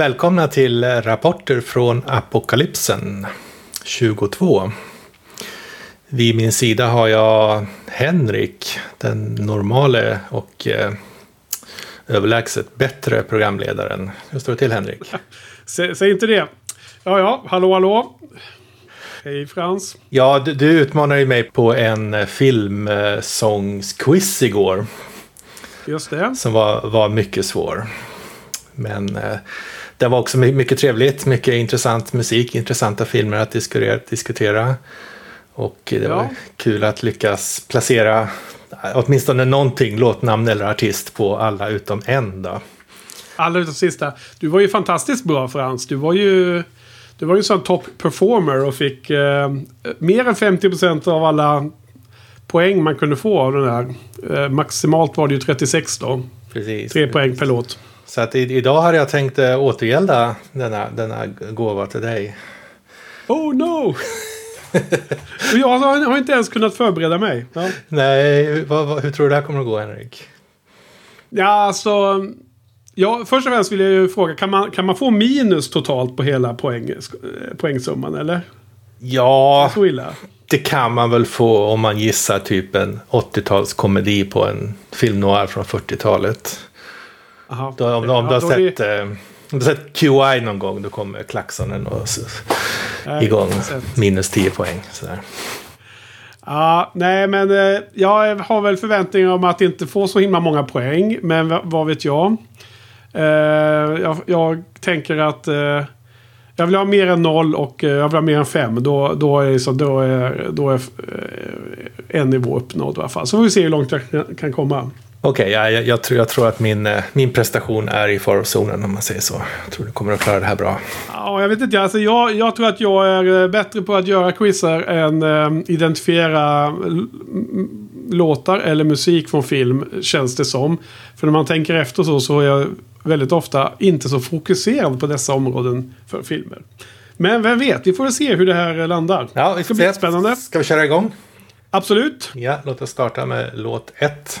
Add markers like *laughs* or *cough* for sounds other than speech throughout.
Välkomna till Rapporter från Apokalypsen 22. Vid min sida har jag Henrik, den normale och eh, överlägset bättre programledaren. Hur står det till Henrik? *laughs* Sä, säg inte det. Ja, ja, hallå, hallå. Hej Frans. Ja, du, du utmanade ju mig på en eh, filmsångsquiz igår. Just det. Som var, var mycket svår. Men eh, det var också my- mycket trevligt, mycket intressant musik, intressanta filmer att diskutera. Och det var Ja. kul att lyckas placera åtminstone någonting, låtnamn eller artist på alla utom en då. Alla utom sista. Du var ju fantastiskt bra Frans. Du var ju... Du var ju en sån top performer och fick eh, mer än 50% av alla poäng man kunde få av den här. Eh, maximalt var det ju 36 då. Precis. Tre poäng per låt. Så att i, idag hade jag tänkt eh, återgälda denna, denna gåva till dig. Oh no! *laughs* jag har, har inte ens kunnat förbereda mig. Ja. Nej, vad, vad, hur tror du det här kommer att gå Henrik? Ja, alltså... Ja, först och främst vill jag ju fråga, kan man, kan man få minus totalt på hela poäng, eh, poängsumman, eller? Ja, Så illa? det kan man väl få om man gissar typ en 80-talskomedi på en film noir från 40-talet. Aha. Då, om, om, du har är det- sett, eh, om du har sett QI någon gång, då kommer klacksonen och s- Nej, igång. sett. Minus 10 poäng. Sådär. Ja, nej men eh, jag har väl förväntningar om att inte få så himla många poäng. Men va- vad vet jag? Eh, jag, jag tänker att eh, jag vill ha mer än noll och eh, jag vill ha mer än fem. Då, då är, så, då är, då är eh, en nivå uppnådd i alla fall. Så får vi se hur långt jag kan komma. Okej, ja, jag, jag, tror, jag tror att min, eh, min prestation är i farozonen om man säger så. Jag tror du kommer att klara det här bra. Ja, jag vet inte. Alltså, jag, jag tror att jag är eh, bättre på att göra quizar än eh, identifiera låtar eller musik från film, känns det som. För när man tänker efter så, så är jag väldigt ofta inte så fokuserad på dessa områden för filmer. Men vem vet, vi får väl se hur det här landar. Ja, vi det ska ska bli se. spännande. Ska vi köra igång? Absolut. Ja, låt oss starta med låt 1.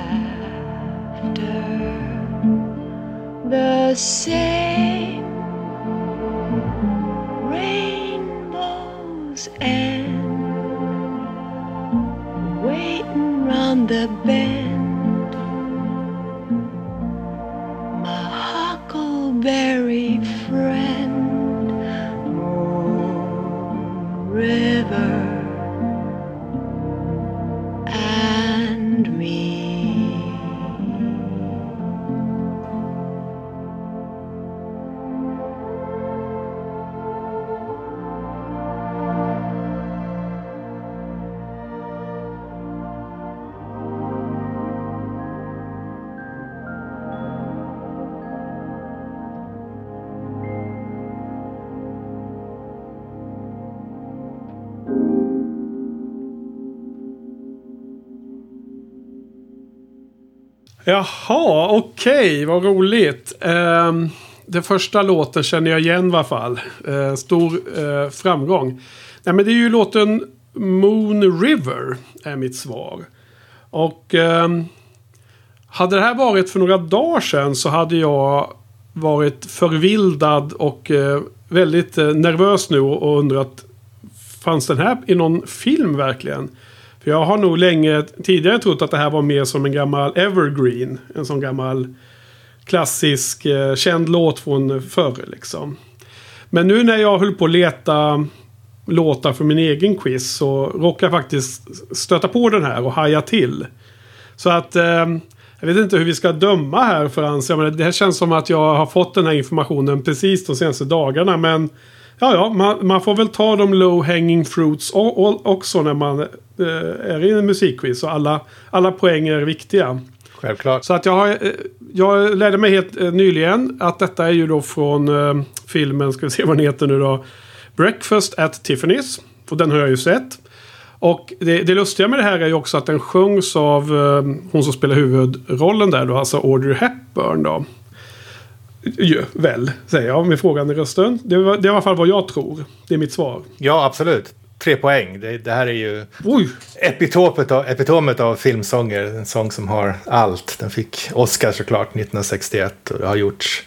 the same rainbows and waiting round the bend. My huckleberry Jaha, okej, vad roligt. Ehm, um, den första låten känner jag igen i alla fall. Uh, stor uh, framgång. Nej, men det är ju låten Moon River är mitt svar. Och um, hade det här varit för några dagar sedan så hade jag varit förvildad och uh, väldigt nervös nu och undrat fanns den här i någon film verkligen? För jag har nog länge tidigare trott att det här var mer som en gammal evergreen. En sån gammal klassisk eh, känd låt från förr liksom. Men nu när jag höll på att leta låtar för min egen quiz så råkade jag faktiskt stöta på den här och haja till. Så att eh, jag vet inte hur vi ska döma här Frans. Jag det här känns som att jag har fått den här informationen precis de senaste dagarna. Men ja, ja, man, man får väl ta de low hanging fruits också när man eh, är i en musikquiz. Och alla, alla poäng är viktiga. Självklart. Så att jag, har, eh, jag lärde mig helt eh, nyligen att detta är ju då från eh, filmen, ska vi se vad den heter nu då. Breakfast at Tiffany's. Och den har jag ju sett. Och det, det lustiga med det här är ju också att den sjungs av eh, hon som spelar huvudrollen där då, alltså Audrey Hepburn då. Ju, väl, säger jag med frågan i rösten. Det, var, det är i alla fall vad jag tror. Det är mitt svar. Ja, absolut. Tre poäng. Det, det här är ju Oj! epitopet av, epitomet av filmsånger. En sång som har allt. Den fick Oscar såklart 1961 och det har gjorts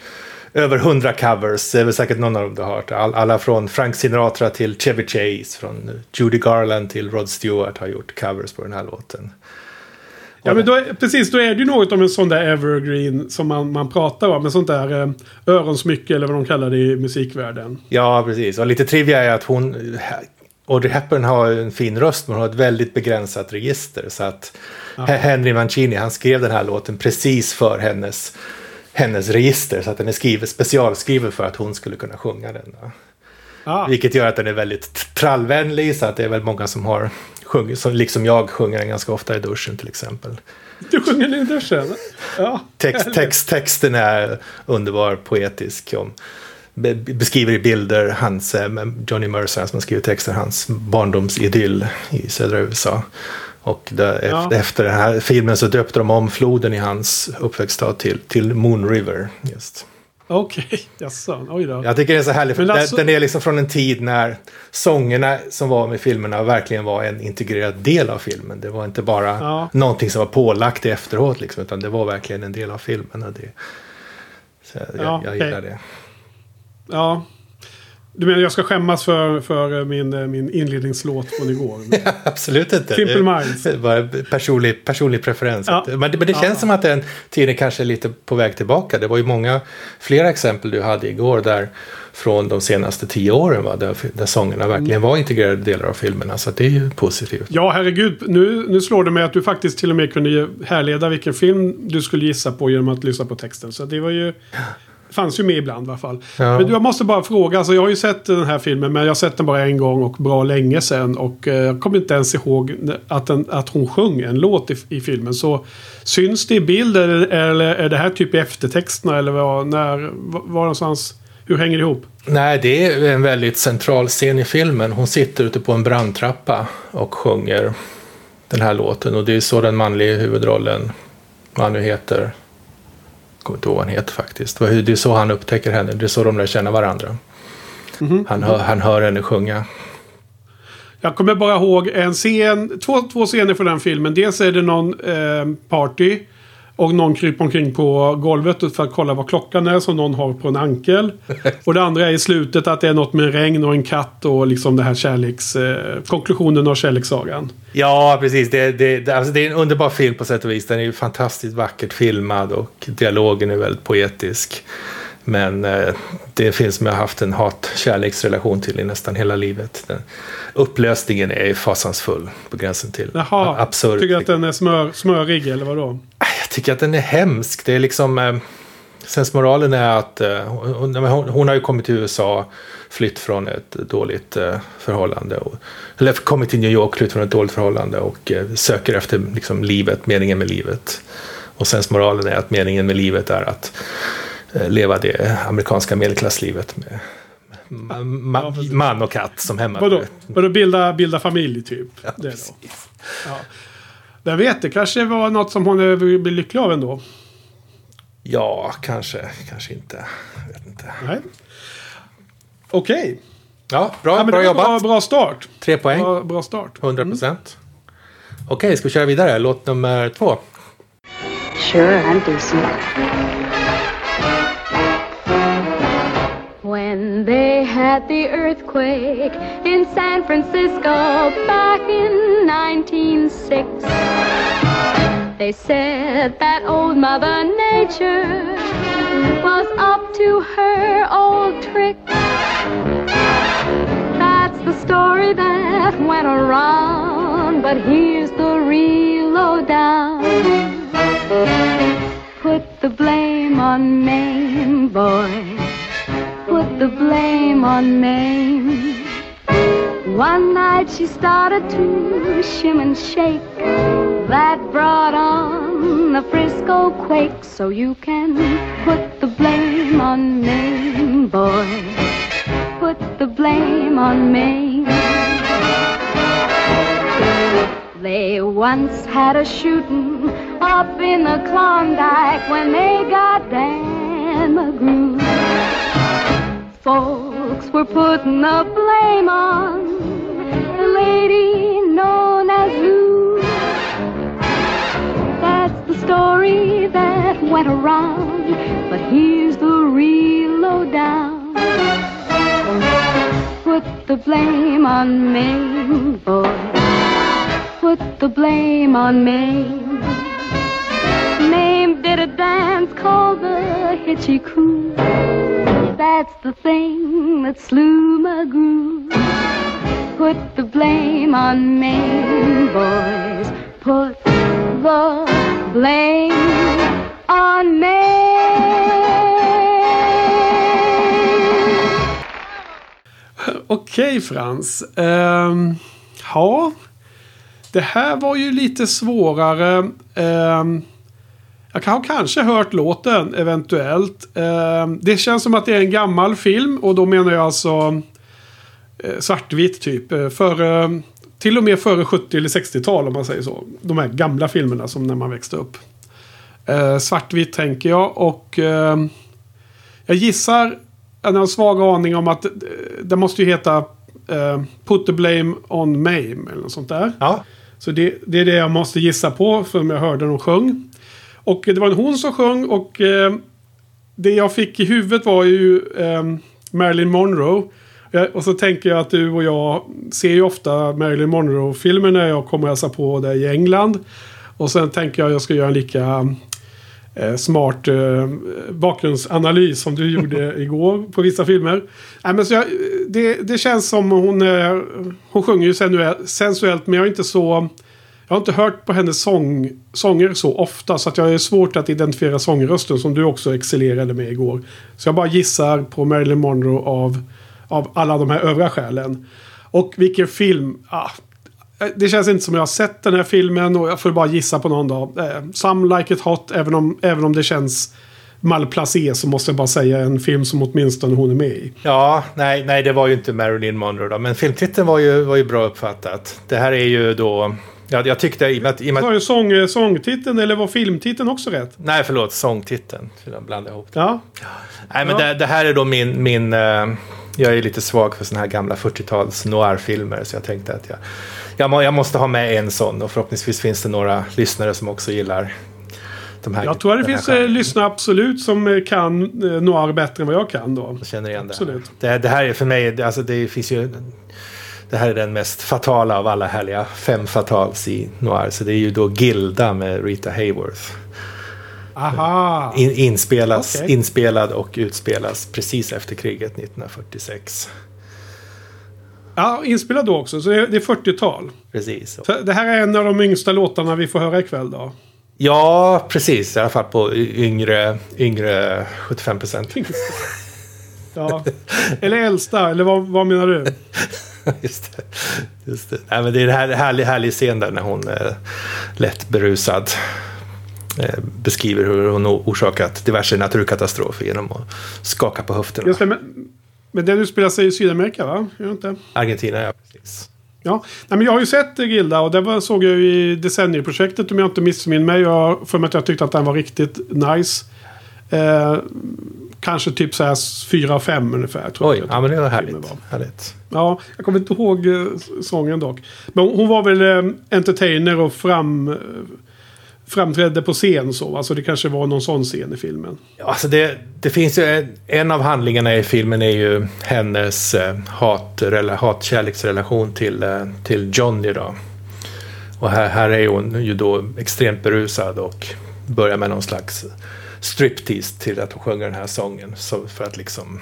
över hundra covers. Det är väl säkert någon av dem du har hört. All, alla från Frank Sinatra till Chevy Chase. Från Judy Garland till Rod Stewart har gjort covers på den här låten. Ja, men då precis, då är det ju något om en sån där evergreen som man, man pratar om. En sånt där eh, öronsmycke eller vad de kallar det i musikvärlden. Ja, precis. Och lite trivia är att hon... Audrey Hepburn har en fin röst men hon har ett väldigt begränsat register. Så att Henry Mancini han skrev den här låten precis för hennes, hennes register. Så att den är skriven, specialskriven för att hon skulle kunna sjunga den. Ah, Vilket gör att den är väldigt trallvänlig. Så att det är väl många som har sjungit, som liksom jag sjunger den ganska ofta i duschen till exempel. du sjunger den i duschen? Ja. Text, text, texten är underbar, poetisk. Om, be, beskriver i bilder hans, eh, Johnny Mercer som har skrivit texten, hans barndomsidyll i södra USA. Och där, Ja. efter, efter den här filmen så döpte de om floden i hans uppväxtstad till, till Moon River. Just. Okej, *laughs* jaså. Oj då. Jag tycker det är så härligt, för Men den- alltså- den är liksom från en tid när sångerna som var med filmerna verkligen var en integrerad del av filmen. Det var inte bara Ja. någonting som var pålagt i efteråt, liksom, utan det var verkligen en del av filmen. Och det, så jag, Ja, jag gillar det. Ja. Du menar jag ska skämmas för, för eh, min, eh, min inledningslåt från igår? *laughs* Absolut inte. Simple Minds. *laughs* Det var personlig, personlig preferens. Ja. Men, det, men det känns Ja. som att den tiden kanske är lite på väg tillbaka. Det var ju många, flera exempel du hade igår där från de senaste tio åren va, där, där sångerna verkligen var integrerade delar av filmerna. Så det är ju positivt. Ja, herregud. Nu, nu slår det mig att du faktiskt till och med kunde härleda vilken film du skulle gissa på genom att lyssna på texten. Så det var ju... fanns ju med ibland i alla fall. Ja. Men jag måste bara fråga. Alltså, jag har ju sett den här filmen, men jag har sett den bara en gång och bra länge sedan. Och eh, jag kommer inte ens ihåg att, den, att hon sjöng en låt i, i filmen. Så syns det i bild eller, eller är det här typ i eftertexterna? Eller vad, när, var, någonstans? Hur hänger det ihop? Nej, det är en väldigt central scen i filmen. Hon sitter ute på en brandtrappa och sjunger den här låten. Och det är så den manliga huvudrollen, vad han nu heter, kommer inte ihåg vad han heter faktiskt. Det är så han upptäcker henne. Det är så de lär känna varandra. Han, hör, han hör henne sjunga. Jag kommer bara ihåg en scen, två, två scener från den filmen. Dels är det någon eh, party. Och någon kryper omkring på golvet för att kolla vad klockan är som någon har på en ankel. *laughs* Och det andra är i slutet att det är något med regn och en katt och liksom det här kärleks... Eh, konklusionen av kärlekssagan. Ja, precis. Det, det, det, alltså det är en underbar film på sätt och vis. Den är ju fantastiskt vackert filmad och dialogen är väldigt poetisk. Men eh, det är en film som jag har haft en hat-kärleksrelation till i nästan hela livet. Den, upplösningen är fasansfull på gränsen till Jaha, absurd. tycker du att den är smör, smörig eller vadå? Jag tycker att den är hemsk. Det är liksom... Eh, sensmoralen är att eh, hon, hon, hon har ju kommit till USA, flytt från ett dåligt eh, förhållande. Och, eller kommit till New York, flytt från ett dåligt förhållande och eh, söker efter liksom, livet, meningen med livet. Och sensmoralen är att meningen med livet är att leva det amerikanska medelklasslivet med ma, Ja, man och katt som hemma. Vadå? Vadå bilda, bilda familj typ? det då. Ja. Jag vet, det kanske var något som hon blir lycklig av ändå. Ja, kanske. Kanske inte. Jag vet inte. Nej. Okej. Ja, bra, Ja, bra jobbat. bra, bra start. Tre poäng. Bra, bra start. 100 procent. Okej, ska vi köra vidare? Låt nummer två. Sure, I'm decent. Had the earthquake in San Francisco back in 1906, they said that old Mother Nature was up to her old trick. That's the story that went around, but here's the real lowdown. Put the blame on Maine, boy. Put the blame on Maine. One night she started to shim and shake. That brought on the Frisco quake. So you can put the blame on Maine, boy. Put the blame on Maine. They once had a shooting up in the Klondike when they got Folks were putting the blame on the lady known as Lou. That's the story that went around, but here's the real lowdown. Put the blame on Maine, boy. Put the blame on. Maine Hitchy Coo. That's the thing that slew my groove. Put the blame on Maine, boys. Put the blame on Maine. Okej Frans. Um, ja. Det här var ju lite svårare. Um, jag har kanske hört låten eventuellt. Ehm, det känns som att det är en gammal film och då menar jag alltså eh, svartvitt typ. Eh, Före, till och med före 70 eller 60-tal om man säger så. De här gamla filmerna som när man växte upp. Eh, svartvitt tänker jag och ehm, jag gissar, en har svag aning om att det måste ju heta eh, Put the blame on Mame eller något sånt där. Ja, Så det, det är det jag måste gissa på för jag hörde de sjöng. Och det var en hon som sjöng och eh, det jag fick i huvudet var ju eh, Marilyn Monroe. Och så tänker jag att du och jag ser ju ofta Marilyn Monroe-filmer när jag kommer och hälsar på dig i England. Och sen tänker jag att jag ska göra en lika eh, smart eh, bakgrundsanalys som du gjorde *laughs* igår på vissa filmer. Äh, men så jag, det, det känns som hon, eh, hon sjunger ju sensuellt, sensuellt men jag är inte så... Jag har inte hört på hennes sång, sånger så ofta så att jag är svårt att identifiera sångrösten som du också excellerade med igår. Så jag bara gissar på Marilyn Monroe av, av alla de här övriga skälen. Och vilken film... Ah, det känns inte som jag har sett den här filmen och jag får bara gissa på någon dag. Eh, Some Like It Hot, även om, även om det känns malplacé så måste jag bara säga en film som åtminstone hon är med i. ja nej, nej, det var ju inte Marilyn Monroe då. Men filmtiteln var ju, var ju bra uppfattat. Det här är ju då... Ja, jag tyckte i och med att... I med Var det sång, sångtiteln eller var filmtiteln också rätt? nej, förlåt. Sångtiteln. Jag blandade ihop det. Ja, Nej, men Ja. det, det här är då min... min eh, jag är lite svag för såna här gamla 40-tals noir-filmer. Så jag tänkte att jag, jag, må, jag måste ha med en sån. Och förhoppningsvis finns det några lyssnare som också gillar de här. jag tror att det finns eh, lyssnare absolut som eh, kan eh, noir bättre än vad jag kan då. Jag känner igen det. Absolut. Det, det här är för mig, det- alltså det finns ju... Det här är den mest fatala av alla härliga fem fatals i noir. Så det är ju då Gilda med Rita Hayworth. Aha! In, inspelas, Okej. Inspelad och utspelas precis efter kriget 1946. Ja, inspelad då också. Så det är, det är 40-tal. Precis. Så det här är en av de yngsta låtarna vi får höra ikväll då. Ja, precis. I alla fall på yngre, yngre 75 procent. *laughs* Ja. Eller äldsta, eller vad, vad menar du? *laughs* *laughs* Just det. Just det. Nej, men det är en härlig, härlig, härlig scen där när hon är lätt berusad. Eh, beskriver hur hon orsakat diverse naturkatastrofer genom att skaka på höfterna. Just det, men, men den utspelar sig i Sydamerika va? Gör det inte? Argentina, ja precis. Ja, Nej, men jag har ju sett eh, Gilda och det såg jag ju i Decennieprojektet om jag inte missminner mig. Jag för mig att jag tyckte att den var riktigt nice. Eh, kanske typ så här fyra, fem ungefär. Tror Oj, jag ja men det var härligt. var. härligt. Ja, jag kommer inte ihåg eh, sången dock. Men hon var väl eh, entertainer och fram, eh, framträdde på scen så. Alltså det kanske var någon sån scen i filmen. Ja, alltså det, det finns ju en, en av handlingarna i filmen är ju hennes hat, hatkärleksrelation till, till Johnny då. Och här, här är hon ju då extremt berusad och börjar med någon slags striptease till att hon sjunger den här sången. Så för att liksom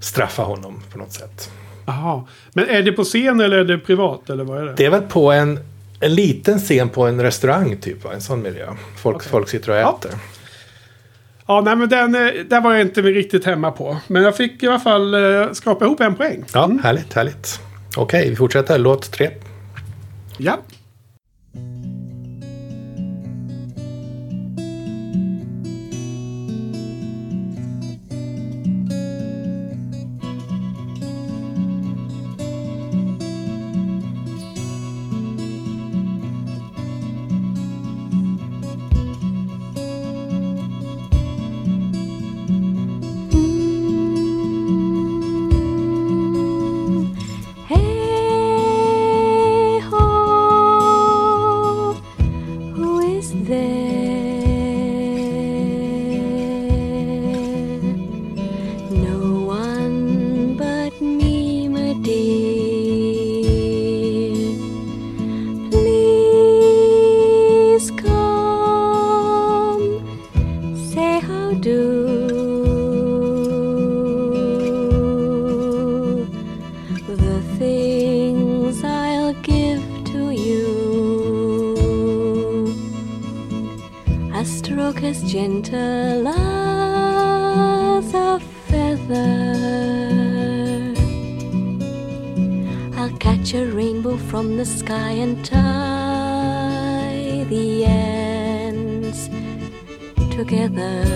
straffa honom på något sätt. Jaha. Men är det på scen eller är det privat? Eller vad är det? Det är väl på en, en liten scen på en restaurang typ, va? en sån miljö. Folk, folk sitter och Ja. äter. Ja, nej men den, eh, där var jag inte riktigt hemma på. Men jag fick i alla fall eh, skrapa ihop en poäng. Ja, härligt, härligt. Okej, vi fortsätter. Låt tre. Ja. Sky and tie the ends together.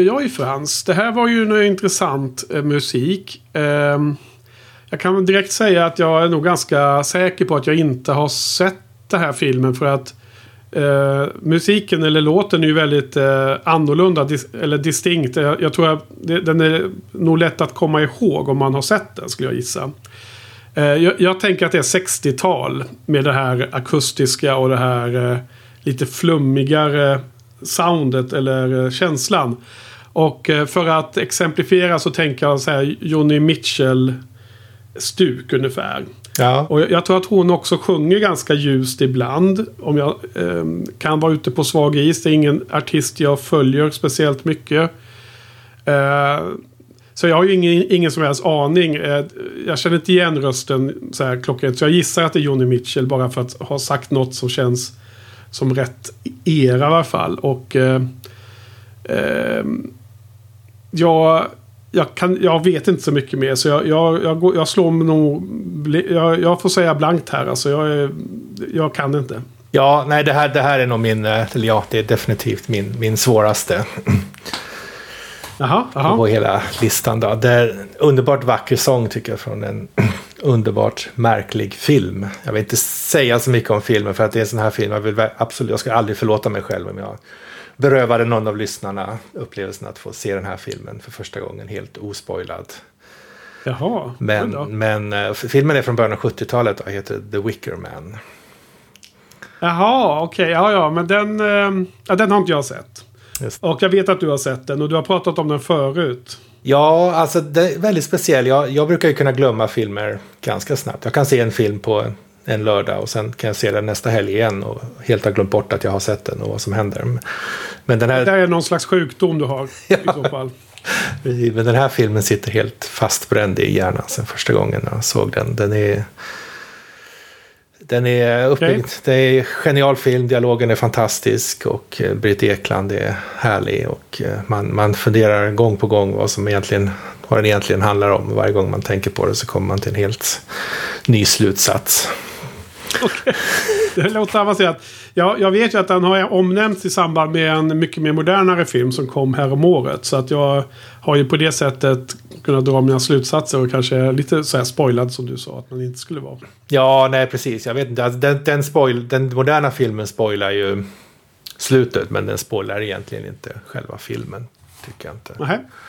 Oj, jag i Frans. Det här var ju en intressant eh, musik. Eh, jag kan direkt säga att jag är nog ganska säker på att jag inte har sett den här filmen. För att eh, musiken eller låten är ju väldigt eh, annorlunda dis- eller distinkt. Jag, jag tror att det, den är nog lätt att komma ihåg om man har sett den skulle jag gissa. Eh, jag, jag tänker att det är 60-tal med det här akustiska och det här eh, lite flummigare soundet eller eh, känslan. Och eh, för att exemplifiera så tänker jag så här Johnny Mitchell-stuk ungefär. Ja, Och jag, jag tror att hon också sjunger ganska ljust ibland. Om jag eh, kan vara ute på svag is. Det är ingen artist jag följer speciellt mycket. Eh, så jag har ju ingen, ingen som helst aning. Eh, jag känner inte igen rösten så här klockrent. Så jag gissar att det är Johnny Mitchell bara för att ha sagt något som känns som rätt era i alla fall. Och eh, eh, jag, jag, kan, jag vet inte så mycket mer. Så jag, jag, jag, går, jag slår mig nog... Jag, jag får säga blankt här. Alltså jag, jag kan inte. ja nej, det här, det här är nog min, eh, eller ja, det är definitivt min, min svåraste Jaha, på jaha. hela listan. Då. Det är underbart vacker sång tycker jag från en *clears throat* underbart märklig film. Jag vill inte säga så mycket om filmen för att det är en sån här film. Jag, vill absolut, jag ska aldrig förlåta mig själv om jag berövade någon av lyssnarna upplevelsen att få se den här filmen för första gången helt ospoilad. Jaha. Men, men eh, filmen är från början av 70-talet och heter The Wicker Man. Jaha, okej. Ja, ja. Men den, eh, ja, den har inte jag sett. Just. Och jag vet att du har sett den och du har pratat om den förut. Ja, alltså det är väldigt speciell. Jag, jag brukar ju kunna glömma filmer ganska snabbt. Jag kan se en film på en lördag och sen kan jag se den nästa helg igen och helt har glömt bort att jag har sett den och vad som händer. Men den här, Det är någon slags sjukdom du har *laughs* i så fall. men den här filmen sitter helt fastbränd i hjärnan sen första gången jag såg den. Den är... Den är uppbyggd. Okej. Det är en genial film, dialogen är fantastisk och eh, Britt Ekland är härlig. Och eh, man, man funderar gång på gång vad, som egentligen, vad den egentligen handlar om. Varje gång man tänker på det så kommer man till en helt ny slutsats. Det låter avancerat. Jag, jag vet ju att den har omnämnts i samband med en mycket mer modernare film som kom här om året. Så att jag har ju på det sättet kunnat dra mina slutsatser och kanske lite så här spoilad som du sa att man inte skulle vara. Ja, nej precis. Jag vet inte. Alltså, Den, den, spoil, den moderna filmen spoilar ju slutet. Men den spoilar egentligen inte själva filmen. Tycker jag inte.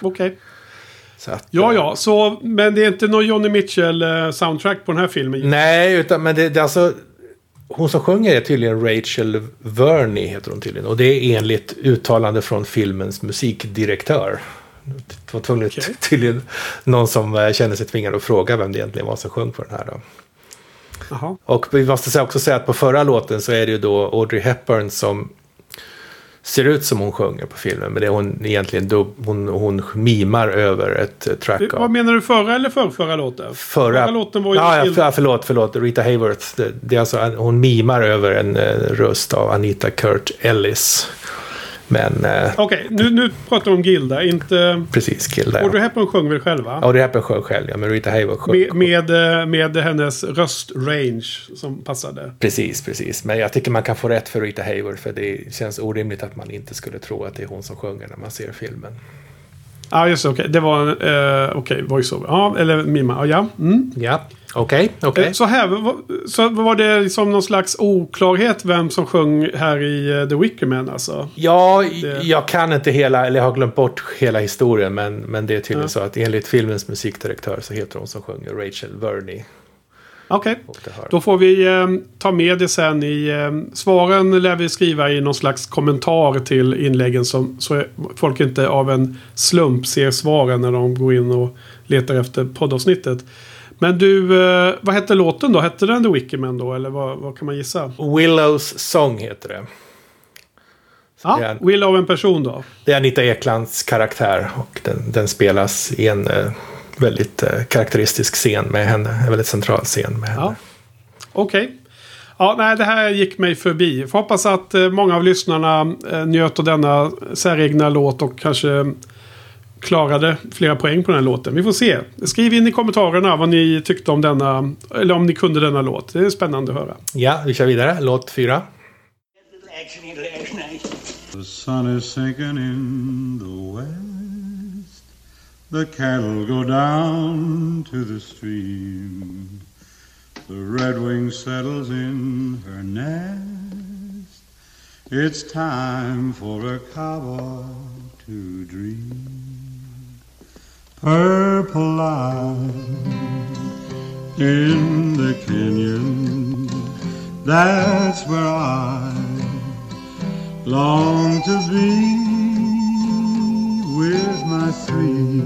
Okej. Så att, Ja, eh, ja. Så, men det är inte någon Johnny Mitchell-soundtrack på den här filmen? Nej, utan men det, det är alltså... Hon som sjunger är tydligen Rachel Verney, heter hon tydligen. Och det är enligt uttalande från filmens musikdirektör. Det var tvunget, Okej. *laughs* tydligen någon som eh, kände sig tvingad att fråga vem det egentligen var som sjöng på den här. Då. Jaha. Och vi måste också säga att på förra låten så är det ju då Audrey Hepburn som ser ut som hon sjunger på filmen. Men det är hon egentligen dubb, hon, hon mimar över ett eh, track Det- av. Vad menar du förra eller förrförra låten? Förra, låten var ju... ja, ja, för, förlåt, förlåt. Rita Hayworth. Det, det är alltså, hon mimar över en eh, röst av Anita Kurt Ellis. Men eh, Okej, nu, nu pratar vi om Gilda. Inte... precis, kill där. Audrey Hepburn sjöng väl själv va? Audrey Hepburn sjöng själv, ja. Men Rita Hayworth sjöng. Med, med, eh, med hennes röstrange som passade. Precis, precis. Men jag tycker man kan få rätt för Rita Hayworth. För det känns orimligt att man inte skulle tro att det är hon som sjunger när man ser filmen. Ja, just det. Okej, det var en... Uh, okej, voiceover. Ja, eller mima. Ja, ja. Mm. Ja, okej, okej. Eh, Så här, så var det liksom någon slags oklarhet vem som sjöng här i eh, The Wicker Man alltså? Ja, Det- jag kan inte hela, eller jag har glömt bort hela historien. Men, men det är tydligen Ja. så att enligt filmens musikdirektör så heter hon som sjunger Rachel Verney. Okej. Hör. Då får vi eh, ta med det sen i eh, svaren lär vi skriva i någon slags kommentar till inläggen som, så folk inte av en slump ser svaren när de går in och letar efter poddavsnittet. Men du, eh, vad hette låten då? Hette den The Wickerman då? Eller vad, vad kan man gissa? Willows Song heter det. Ja, det är- Will av en person då. Det är Anita Eklands karaktär och den, den spelas i en eh, väldigt eh, karaktäristisk scen med henne. En väldigt central scen med henne. Ja. Okej. Ja, nej, det här gick mig förbi. Får hoppas att eh, många av lyssnarna eh, njöt av denna säregna låt och kanske klarade flera poäng på den här låten. Vi får se. Skriv in i kommentarerna vad ni tyckte om denna, eller om ni kunde denna låt. Det är spännande att höra. Ja, vi kör vidare. Låt fyra. The sun is sinking in the west. The cattle go down to the stream. The redwing settles in her nest. It's time for a cowboy to dream. Purple light in the canyon. That's where I long to be with my three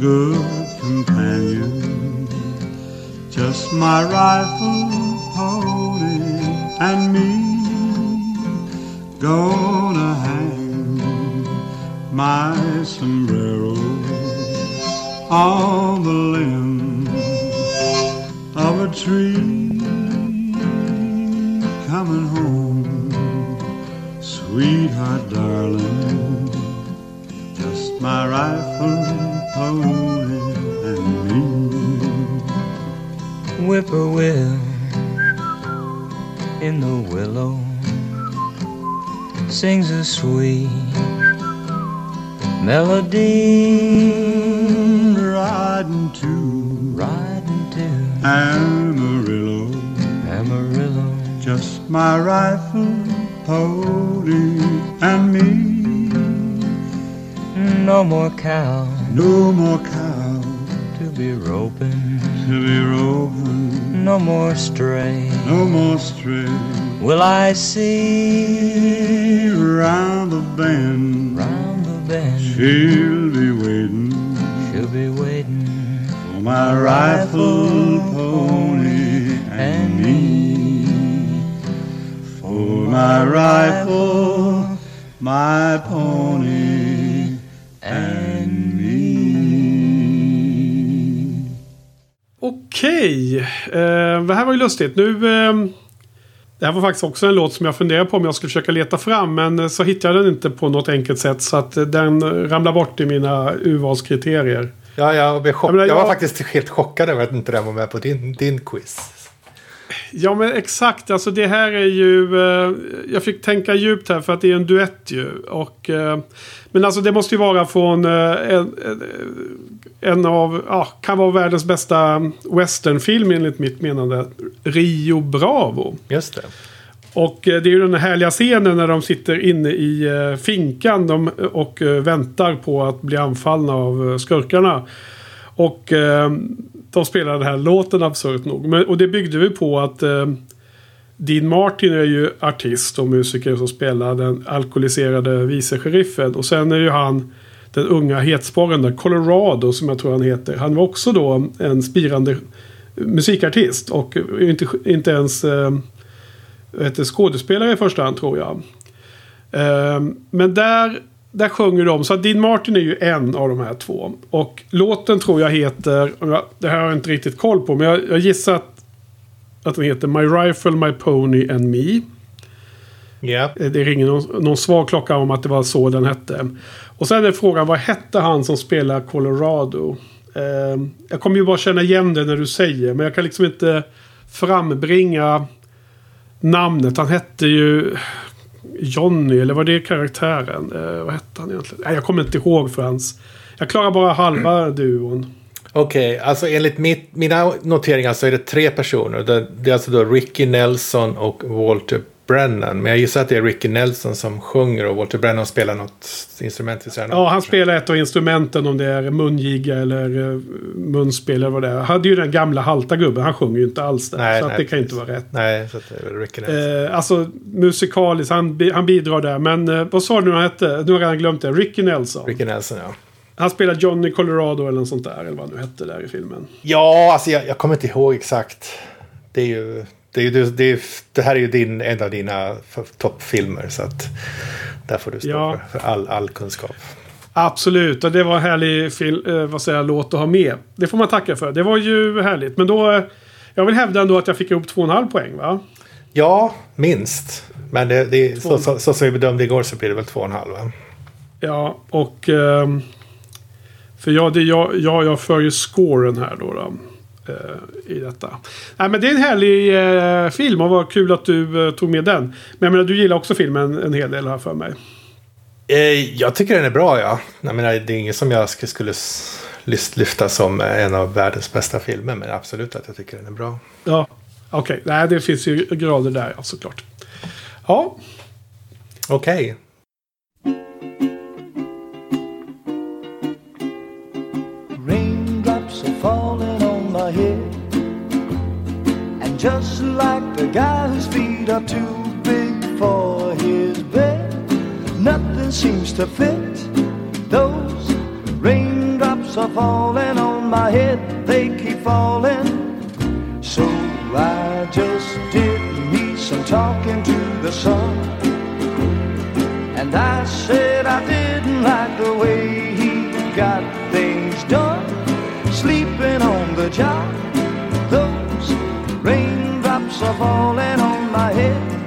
good companions. Just my rifle, pony, and me. Gonna hang my sombrero on the limb of a tree. Coming home sweetheart, darling. Just my rifle, pony, and me. whippoorwill in the willow sings a sweet melody. Riding to. Riding to. Amarillo. Amarillo. Just my rifle, pony, and me. no more cow. No more cow. To be roping. To be roving. no more stray. No more stray. will I see Round the bend, round bend. She'll be waiting. She'll be waiting for my rifle pony and me. For my rifle, my pony and me. Okej, okay. uh, det här var ju lustigt. Nu... Eh... det här var faktiskt också en låt som jag funderade på om jag skulle försöka leta fram. Men eh, så hittade jag den inte på något enkelt sätt. Så att eh, den ramlar bort i mina urvalskriterier. Ja, jag, blev chock... Jag menar, jag var jag- faktiskt helt chockad över att inte den var med på din, din quiz. Ja men exakt, alltså det här är ju... Eh, jag fick tänka djupt här för att det är en duett ju. Och, eh, men alltså det måste ju vara från eh, en, en, en av, ja, kan vara världens bästa westernfilm enligt mitt menande. Rio Bravo. Just det. Och eh, det är ju den här härliga scenen när de sitter inne i eh, finkan de, och eh, väntar på att bli anfallna av eh, skurkarna. Och eh, de spelar den här låten absurt nog. Men, och det byggde vi på att eh, Dean Martin är ju artist och musiker som spelar den alkoholiserade vicesheriffen. Och sen är ju han den unga hetsporren där, Colorado som jag tror han heter. Han var också då en spirande musikartist och inte, inte ens eh, heter, skådespelare i första hand tror jag. Eh, men där, där sjunger de. Så att Dean Martin är ju en av de här två. Och låten tror jag heter, det här har jag inte riktigt koll på, men jag, jag gissar att, att den heter My Rifle, My Pony and Me. Ja. Eh, Det ringer någon, någon svag klocka om att det var så den hette. Och sen är frågan, vad hette han som spelar Colorado? Ehm, jag kommer ju bara känna igen det när du säger, men jag kan liksom inte frambringa namnet. Han hette ju Johnny, eller var det karaktären? Eh, vad hette han egentligen? Nej, jag kommer inte ihåg för hans... Jag klarar bara halva duon. Okej, alltså enligt mitt, mina noteringar så är det tre personer. Det, det är alltså då Ricky Nelson och Walter Brennan. Men jag gissar att det är Ricky Nelson som sjunger och Walter Brennan spelar något instrument i. Ja, han spelar ett av instrumenten om det är mungiga eller eh, munspel eller vad det är. Han hade ju den gamla halta gubben. Han sjunger ju inte alls där. Nej, så nej, det kan ju inte precis. vara rätt. Nej, så det är Ricky Nelson. Eh, alltså musikaliskt, han, han bidrar där. Men eh, vad sa du nu han hette? Nu har jag redan glömt det. Ricky Nelson. Ricky Nelson, ja. Han spelar Johnny Colorado eller något sånt där. Eller vad han nu hette där i filmen. Ja, alltså jag, jag kommer inte ihåg exakt. Det är ju... Det, är det, är, det här är ju din, en av dina toppfilmer. Så att där får du stå Ja. för, för all, all kunskap. Absolut, och det var en härlig fil, eh, vad säger jag, låt att ha med. Det får man tacka för. Det var ju härligt. Men då... Eh, jag vill hävda ändå att jag fick ihop 2,5 poäng va? Ja, minst. Men det, det, så, så, så som vi bedömde igår så blir det väl två och en halv. va? Ja, och... ehm, för jag, det, jag, jag, jag för ju scoren här då. då I detta. Nej, men det är en härlig eh, film och vad kul att du eh, tog med den. Men jag menar, du gillar också filmen en hel del här för mig. Eh, jag tycker den är bra, ja. Jag menar, det är inget som jag sk- skulle lyfta som en av världens bästa filmer. Men absolut att jag tycker den är bra. Ja, okej. Nej, det finns ju grader där ja, såklart. Ja, Okej. Raindrops just like the guy whose feet are too big for his bed, nothing seems to fit. Those raindrops are falling on my head, they keep falling. So I just did me some talking to the sun. And I said I didn't like the way he got things done. Sleeping on the job. Raindrops are falling on my head.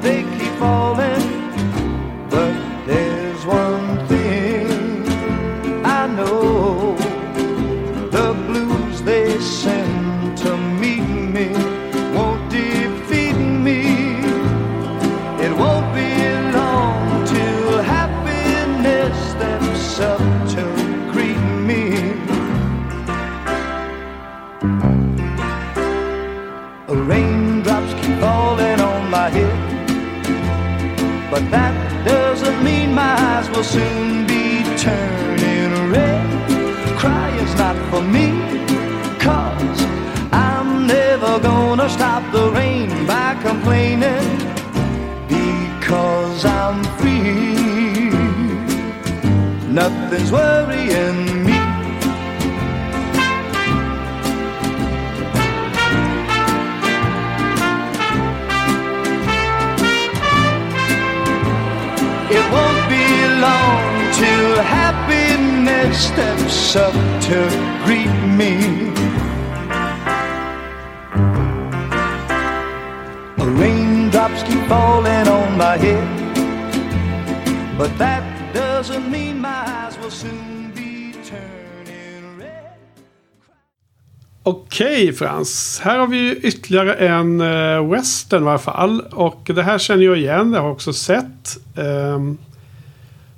Okej Frans, här har vi ytterligare en uh, western i alla fall. Och det här känner jag igen, det har jag också sett. Ehm,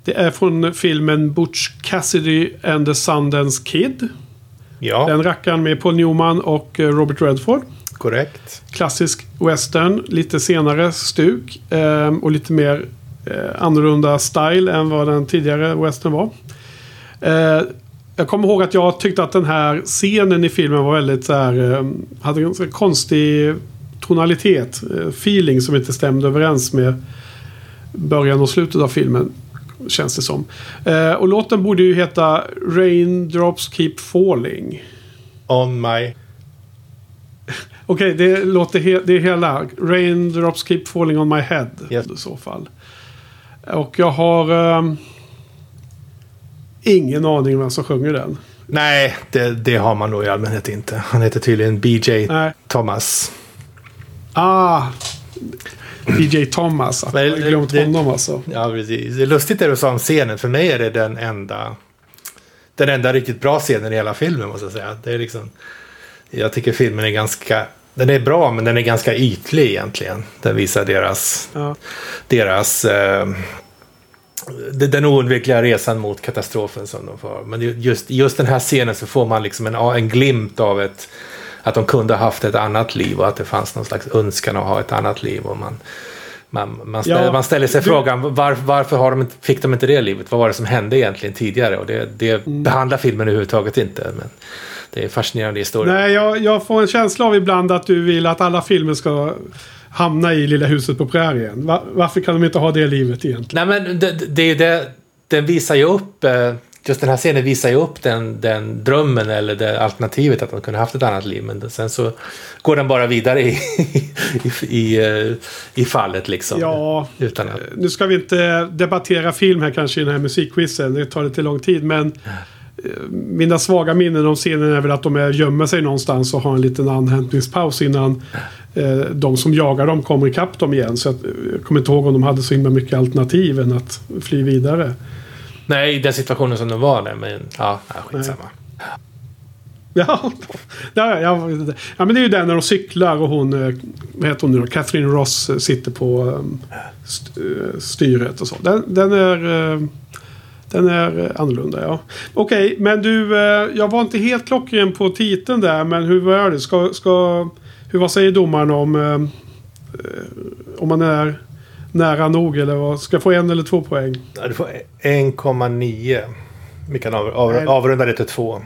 det är från filmen Butch Cassidy and the Sundance Kid. Ja, Den rackaren med Paul Newman och eh, Robert Redford. korrekt. Klassisk western, lite senare stuk. ehm, och lite mer eh, annorlunda style än vad den tidigare western var. Jag kommer ihåg att jag tyckte att den här scenen i filmen var väldigt så här, eh, hade en konstig tonalitet, eh, feeling som inte stämde överens med början och slutet av filmen. Känns det som. Eh, och låten borde ju heta Raindrops Keep Falling. On my... *laughs* Okej, det låter he- det är hela. Raindrops keep falling on my head. Yes. I så fall. Och jag har ehm, ingen aning vem som sjunger den. Nej, det, det har man nog i allmänhet inte. Han heter tydligen BJ Nej. Thomas. Ah! DJ Thomas. Jag har glömt det- honom alltså. Ja, precis. Det är lustigt det du sa om scenen. För mig är det den enda... Den enda riktigt bra scenen i hela filmen måste jag säga. Det är liksom... Jag tycker filmen är ganska... Den är bra men den är ganska ytlig egentligen. Den visar deras... Ja. Deras... Eh, den oundvikliga resan mot katastrofen som de får. Men just, just den här scenen så får man liksom en, en glimt av ett... Att de kunde ha haft ett annat liv och att det fanns någon slags önskan att ha ett annat liv. Och man, man, man, ställer, Ja, man ställer sig du- frågan var, varför har de inte, fick de inte det livet? Vad var det som hände egentligen tidigare? Och det, det Mm. behandlar filmen överhuvudtaget inte. Men det är fascinerande historia. Nej, jag, jag får en känsla av ibland att du vill att alla filmer ska hamna i Lilla huset på prärien. Va, varför kan de inte ha det livet egentligen? Nej men det, det är ju det, den visar ju upp, eh, just den här scenen visar ju upp den, den drömmen eller det alternativet att de kunde haft ett annat liv. Men sen så går den bara vidare i, *laughs* i, i, eh, i fallet liksom. Ja, Utan att, nu ska vi inte debattera film här kanske i den här musikquizen. Det tar lite lång tid. Men eh, mina svaga minnen om scenen är väl att de är, gömmer sig någonstans och har en liten andhämtningspaus innan de som jagar dem kommer ikapp dem igen. Så att, eh, jag kommer inte ihåg om de hade så himla mycket alternativ än att fly vidare. nej, i den situationen som de var där. Men ja, skitsamma. Ja, ja, ja, ja, men det är ju den när de cyklar och hon, eh, vad heter hon nu då, Catherine Ross eh, sitter på um, st eh, styret och så. Den, den är, eh, den är eh, annorlunda, ja. Okej, men du, eh, jag var inte helt klockren på titeln där, men hur var det? Ska, ska, hur, vad säger domaren om, eh, om man är nära nog eller vad? Ska jag få en eller två poäng? Ja, du får 1,9. Vi kan av, av, avrunda det till 2.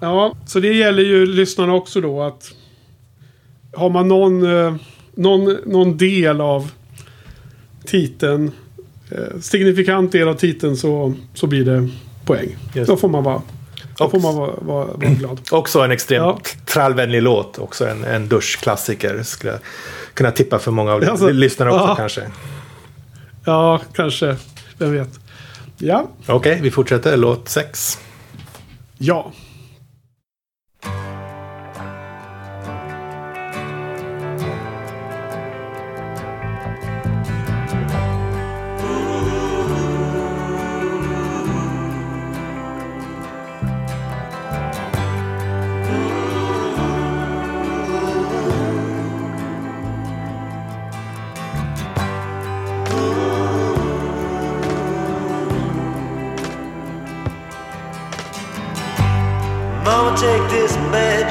Ja, så det gäller ju lyssnarna också då att har man någon, eh, någon, någon del av titeln, eh, signifikant del av titeln så, så blir det poäng. Just Då får man vara, då Och- får man vara, vara, vara *clears throat* glad. Också en extremt Ja. trallvänlig låt. Också en, en duschklassiker. Skulle jag kunna tippa för många av Alltså, lyssnarna också ja. kanske. Ja, kanske. Vem vet. Ja, Okej, vi fortsätter. Låt 6. ja.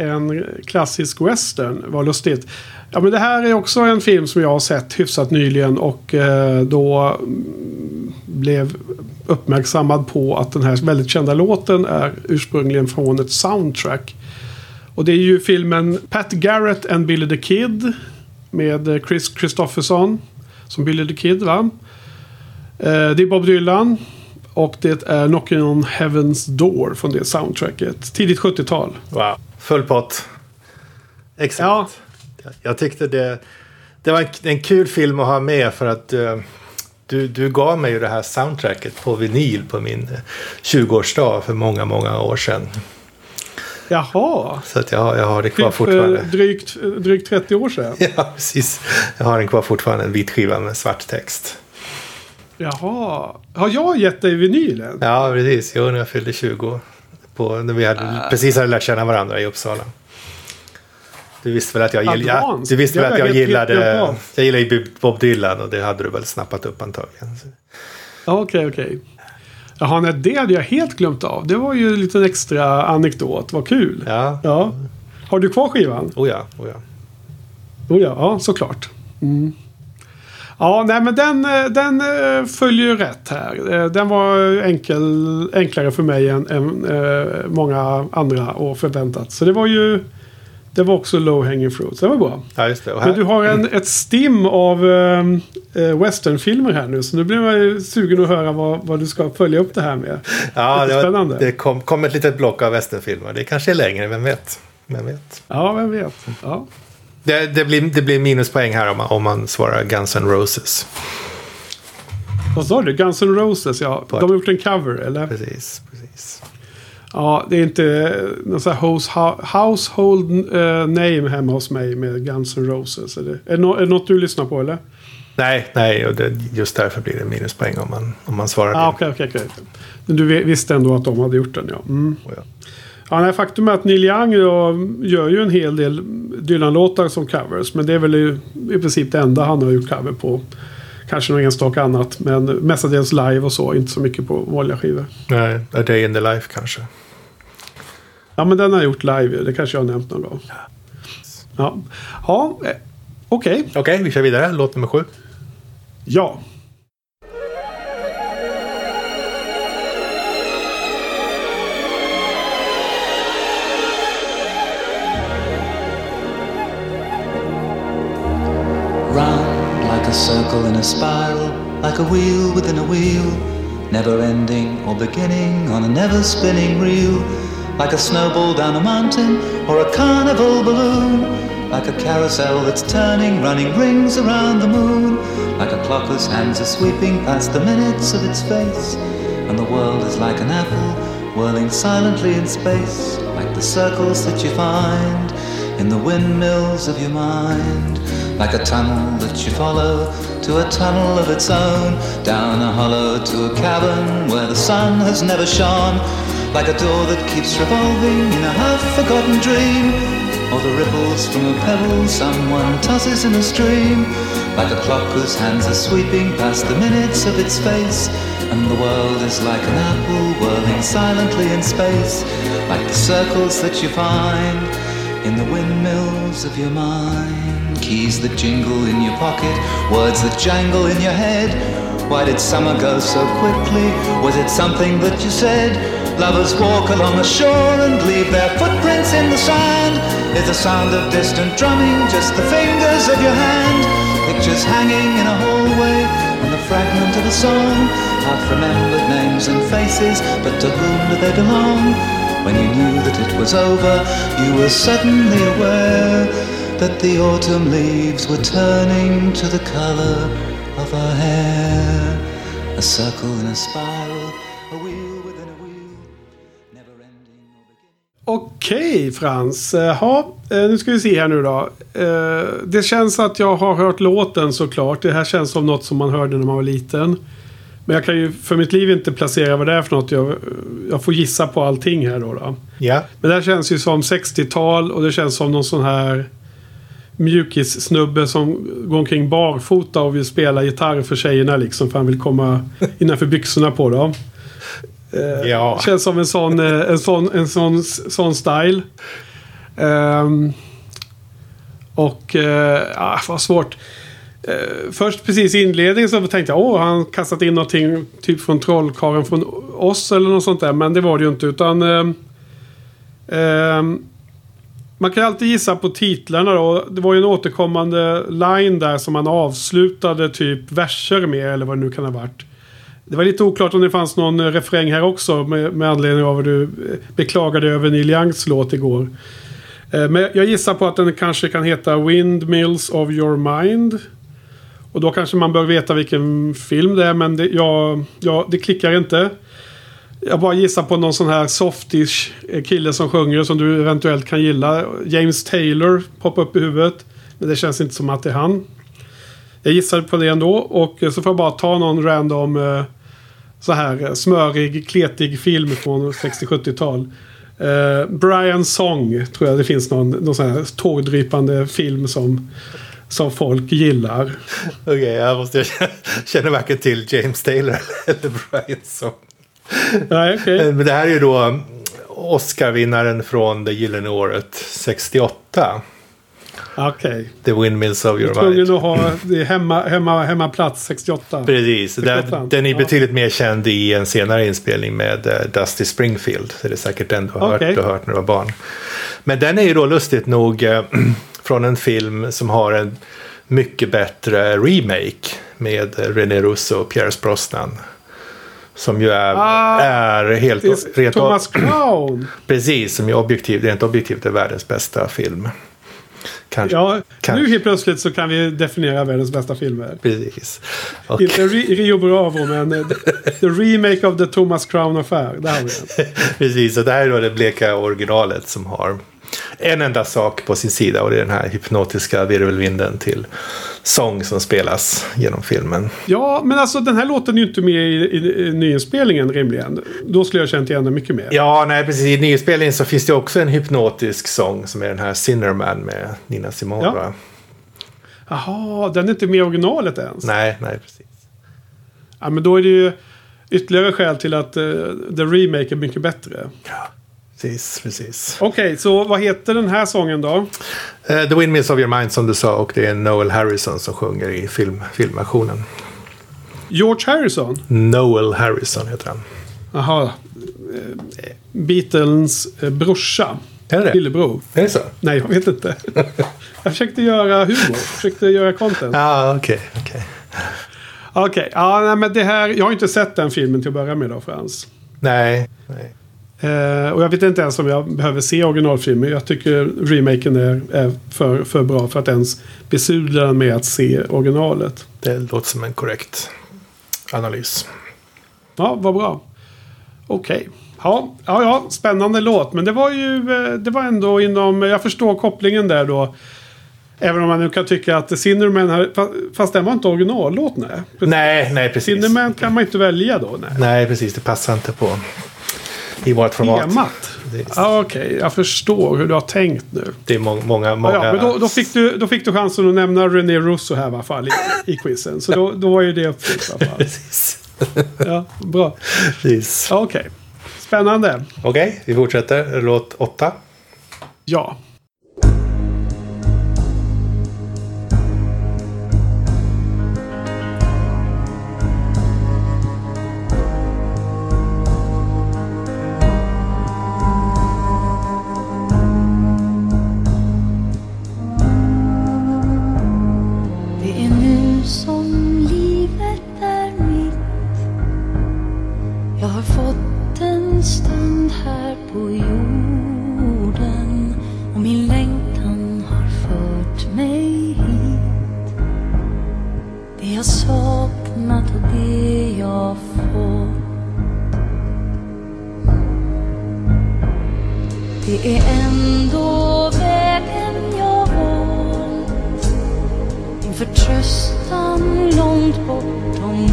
en klassisk western? Vad lustigt. Ja, men det här är också en film som jag har sett hyfsat nyligen och eh, då mm, blev uppmärksammad på att den här väldigt kända låten är ursprungligen från ett soundtrack. Och det är ju filmen Pat Garrett and Billy the Kid med Chris Christofferson som Billy the Kid va? Eh, det är Bob Dylan och det är Knocking on Heaven's Door från det soundtracket. Tidigt 70-tal. Wow. Full pott. Exakt. Ja. Jag tyckte det, det var en, kul film att ha med för att eh, du, du gav mig ju det här soundtracket på vinyl på min eh, 20-årsdag för många, många år sedan. Jaha. Så att jag, jag har det kvar Typ för fortfarande. drygt, drygt 30 år sedan. *laughs* Ja, precis. Jag har den kvar fortfarande, en vit skiva med svart text. Jaha. Har jag gett dig vinylen? Ja, precis. Jo, när jag fyllde 20. På, när vi hade, precis hade lärt känna varandra i Uppsala. Du visste väl att jag, gill, ja, du visste väl att jag gillade, av. jag gillade Bob Dylan och det hade du väl snappat upp antagligen. Så- Ja, Okej, okej. Jaha, nej, det hade jag helt glömt av. Det var ju en liten extra anekdot. Vad kul. Ja, Ja. Har du kvar skivan? oh ja, oh ja. Oh ja, ja, såklart. Mm. Ja, nej men den, eh, den eh, följer ju rätt här. Eh, Den var enkel, enklare för mig än, än många andra och förväntat. Så det var ju... Det var också low hanging fruit. Det var bra. ja just det. Men du har en, ett stim av eh, westernfilmer här nu. Så nu blir man ju sugen att höra vad, vad du ska följa upp det här med. ja, det, spännande. det kom, kom ett litet block av westernfilmer. Det kanske är längre, vem vet? Vem vet? Ja, vem vet. Ja. Det, det, blir, det blir minuspoäng här om man, om man svarar Guns N' Roses. Vad sa du? Guns N' Roses, ja. De har gjort en cover, eller? Precis, precis. Ja, det är inte någon sån här house, household eh, name hemma hos mig med Guns N' Roses. Är det, är, det något du lyssnar på, eller? Nej, nej, och det, just därför blir det minuspoäng om man, om man svarar Ja, det. okej, okej, okej. Men du vi- visste ändå att de hade gjort den, ja. Mm. Oh, ja. Ja, nej, faktum är att Neil Young gör ju en hel del Dylan-låtar som covers. Men det är väl i, i princip det enda han har gjort cover på. Kanske något enstaka annat. Men mestadels live och så. Inte så mycket på vanliga skivor. Nej, A Day in the Life kanske. Ja, men den har jag gjort live. Det kanske jag har nämnt någon gång. Ja, ja eh, okej. Okej, vi kör vidare. Låt nummer sju. Ja. Wheel within a wheel, never ending or beginning on a never spinning reel, like a snowball down a mountain or a carnival balloon, like a carousel that's turning, running rings around the moon, like a clock whose hands are sweeping past the minutes of its face, and the world is like an apple whirling silently in space, like the circles that you find in the windmills of your mind, like a tunnel that you follow to a tunnel of its own, down a hollow to a cavern where the sun has never shone, like a door that keeps revolving in a half-forgotten dream, or the ripples from a pebble someone tosses in a stream, like a clock whose hands are sweeping past the minutes of its face, and the world is like an apple whirling silently in space, like the circles that you find in the windmills of your mind. Keys that jingle in your pocket, words that jangle in your head. Why did summer go so quickly? Was it something that you said? Lovers walk along the shore and leave their footprints in the sand. Is the sound of distant drumming just the fingers of your hand? Pictures hanging in a hallway and the fragment of a song. Half remembered names and faces, but to whom do they belong? When you knew that it was over, you were suddenly aware that the autumn leaves were turning to the color of her hair. A circle in a spiral, a wheel within a wheel, never ending or beginning. Okej Frans. Eh, Jaha, eh, nu ska vi se här nu då. Eh, det känns att jag har hört låten såklart. Det här känns som något som man hörde när man var liten. Men jag kan ju för mitt liv inte placera vad det är för något. Jag, jag får gissa på allting här då. då. Ja, Men det här känns ju som 60-tal och det känns som någon sån här mjukis-snubbe som går omkring barfota och vill spela gitarr för tjejerna liksom. För han vill komma *laughs* innanför byxorna på dem. Eh, Ja. Känns som en sån, eh, en sån, en sån, sån style. Ehm, och, eh, ah, vad svårt. Eh, först precis i inledningen så tänkte jag åh, har han kastat in någonting typ från Trollkarlen från oss eller något sånt där. Men det var det ju inte utan Eh, eh, man kan alltid gissa på titlarna då. Det var ju en återkommande line där som man avslutade typ verser med eller vad det nu kan ha varit. Det var lite oklart om det fanns någon eh, refräng här också med, med anledning av att du eh, beklagade över Neil Youngs låt igår. Eh, men jag gissar på att den kanske kan heta Windmills of your mind. Och då kanske man bör veta vilken film det är men det, jag, jag, det klickar inte. Jag bara gissar på någon sån här softish eh, kille som sjunger som du eventuellt kan gilla. James Taylor poppar upp i huvudet. Men det känns inte som att det är han. Jag gissar på det ändå och eh, så får jag bara ta någon random eh, så här smörig, kletig film från 60-70-tal. Brian Song tror jag det finns någon, någon sån här tårdrypande film som, som folk gillar. Okej, jag måste jag *laughs* känner varken till James Taylor eller Brian Song. Nej, okej. Men det här är ju då Oscar-vinnaren från det gyllene året 68. Okej. The Windmills of your mind. att ha det hemma, hemma, hemmaplats 68. Precis, den, 68. den är Ja. betydligt mer känd i en senare inspelning med eh, Dusty Springfield. Så det är säkert den du har, Okej. hört, du har hört när du var barn. Men den är ju då lustigt nog eh, *clears throat* från en film som har en mycket bättre remake med René Russo och Pierce Brosnan. Som ju är, Ah, är helt... Rent- Thomas Crown. *clears throat* Precis, som ju objektivt, rent objektivt är världens bästa film. Kanske. Ja, Kanske. nu helt plötsligt så kan vi definiera världens bästa filmer. Precis. Och, Inte Ri- Rio Bravo, men eh, the, the remake of the Thomas Crown Affair. Där har vi den. *laughs* precis, och det här är då det bleka originalet som har en enda sak på sin sida och det är den här hypnotiska virvelvinden till sång som spelas genom filmen. Ja, men alltså den här låten är ju inte med i, i, i nyinspelningen rimligen. Då skulle jag känt igen den mycket mer. Ja, nej precis. I nyspelningen så finns det också en hypnotisk sång som är den här Sinnerman med Nina Simone. Ja. Jaha, den är inte med i originalet ens. Nej, nej precis. Ja, men då är det ju ytterligare skäl till att eh, the remake är mycket bättre. Precis, precis. Okej, så vad heter den här sången då? Eh, The Windmills of your mind som du sa och det är Noel Harrison som sjunger i film, filmversionen. George Harrison? Noel Harrison heter han. Jaha. Eh, Beatles eh, brorsa. Är det? Lillebror. Är det så? Nej, jag vet inte. *laughs* jag försökte göra humor. Försökte göra content. Ja, okej. okej. Okej, ja, men det här. Jag har inte sett den filmen till att börja med då, Frans. Nej. nej. Eh, och jag vet inte ens om jag behöver se originalfilmen. Jag tycker remaken är, är för, för bra för att ens besudla den med att se originalet. Det låter som en korrekt analys. Ja, vad bra. Okej. Ja, ja, ja, spännande låt. Men det var ju eh, det var ändå inom... Jag förstår kopplingen där då. Även om man nu kan tycka att Cinderman... Fast den var inte originallåt, nej. Nej, nej precis. Cinderman kan man inte välja då, nej. Nej, precis. Det passar inte på i vårt format. Temat? Ja, Okej, jag förstår hur du har tänkt nu. Det är må- många, många... Ja, ja, men då, då, fick du, då fick du chansen att nämna René Russo här i alla fall i, i quizen. Så då, då var ju det uppfyllt i alla fall. Precis. Ja, bra. precis. Ja, Okej. Spännande. Okej, vi fortsätter. Låt åtta. Ja. tröstan långt bortom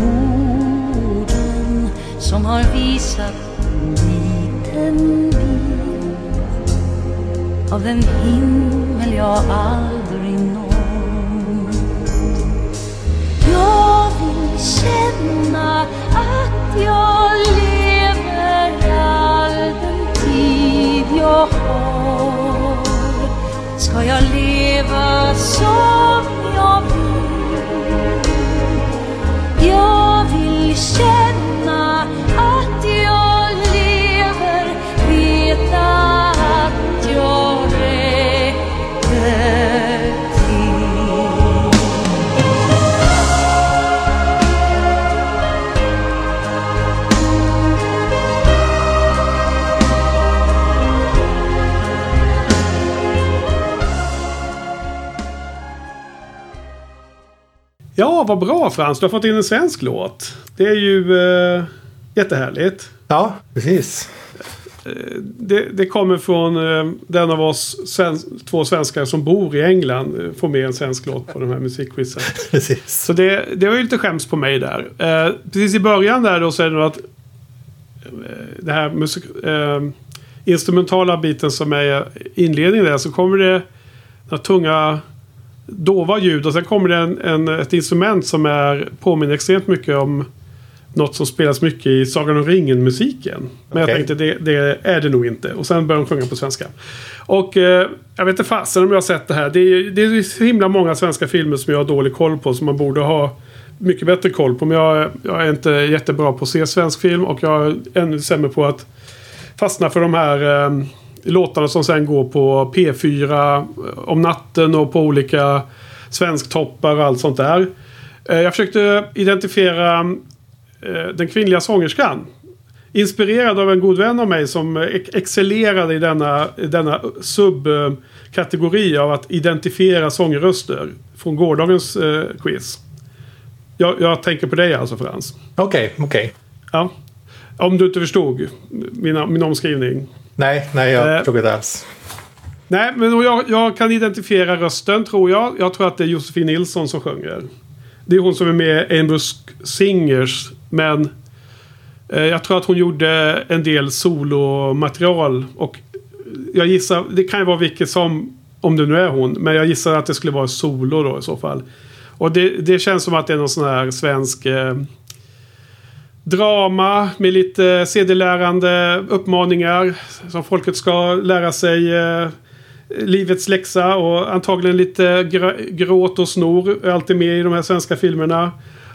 orden som har visat en liten bit av den himmel jag aldrig nått. Jag vill känna att jag lever all den tid jag har. Ska jag leva som jag vill. Jag vill känna Ja, vad bra Frans. Du har fått in en svensk låt. Det är ju eh, jättehärligt. Ja, precis. Det, det kommer från eh, den av oss sven två svenskar som bor i England. Eh, får med en svensk låt på den här musikquizen. *laughs* precis. Så det, det var ju lite skäms på mig där. Eh, precis i början där då så är det nog att eh, det här musik, eh, instrumentala biten som är inledningen där så kommer det några tunga dova ljud och sen kommer det en, en, ett instrument som är påminner extremt mycket om något som spelas mycket i Sagan om ringen-musiken. Men jag Okej. tänkte det, det är det nog inte. Och sen började de sjunga på svenska. Och eh, jag vet inte fasen om jag har sett det här. Det är, det är så himla många svenska filmer som jag har dålig koll på. Som man borde ha mycket bättre koll på. Men jag, jag är inte jättebra på att se svensk film. Och jag är ännu sämre på att fastna för de här eh, låtarna som sen går på P4 om natten och på olika svensktoppar och allt sånt där. Eh, jag försökte identifiera eh, den kvinnliga sångerskan. Inspirerad av en god vän av mig som ex- excellerade i denna, denna subkategori av att identifiera sångröster. Från gårdagens eh, quiz. Jag, jag tänker på dig alltså Frans. Okej, okej. Ja. Om du inte förstod min, min omskrivning. Nej, nej, jag Eh. förstod inte alls. Nej, men jag, jag kan identifiera rösten tror jag. Jag tror att det är Josefin Nilsson som sjunger. Det är hon som är med i Ambrose Singers. Men eh, jag tror att hon gjorde en del solomaterial. Och jag gissar, det kan ju vara vilket som, om det nu är hon. Men jag gissar att det skulle vara solo då i så fall. Och det, det känns som att det är någon sån här svensk eh, drama med lite sedelärande uppmaningar. Som folket ska lära sig eh, livets läxa och antagligen lite gr- gråt och snor är alltid med i de här svenska filmerna.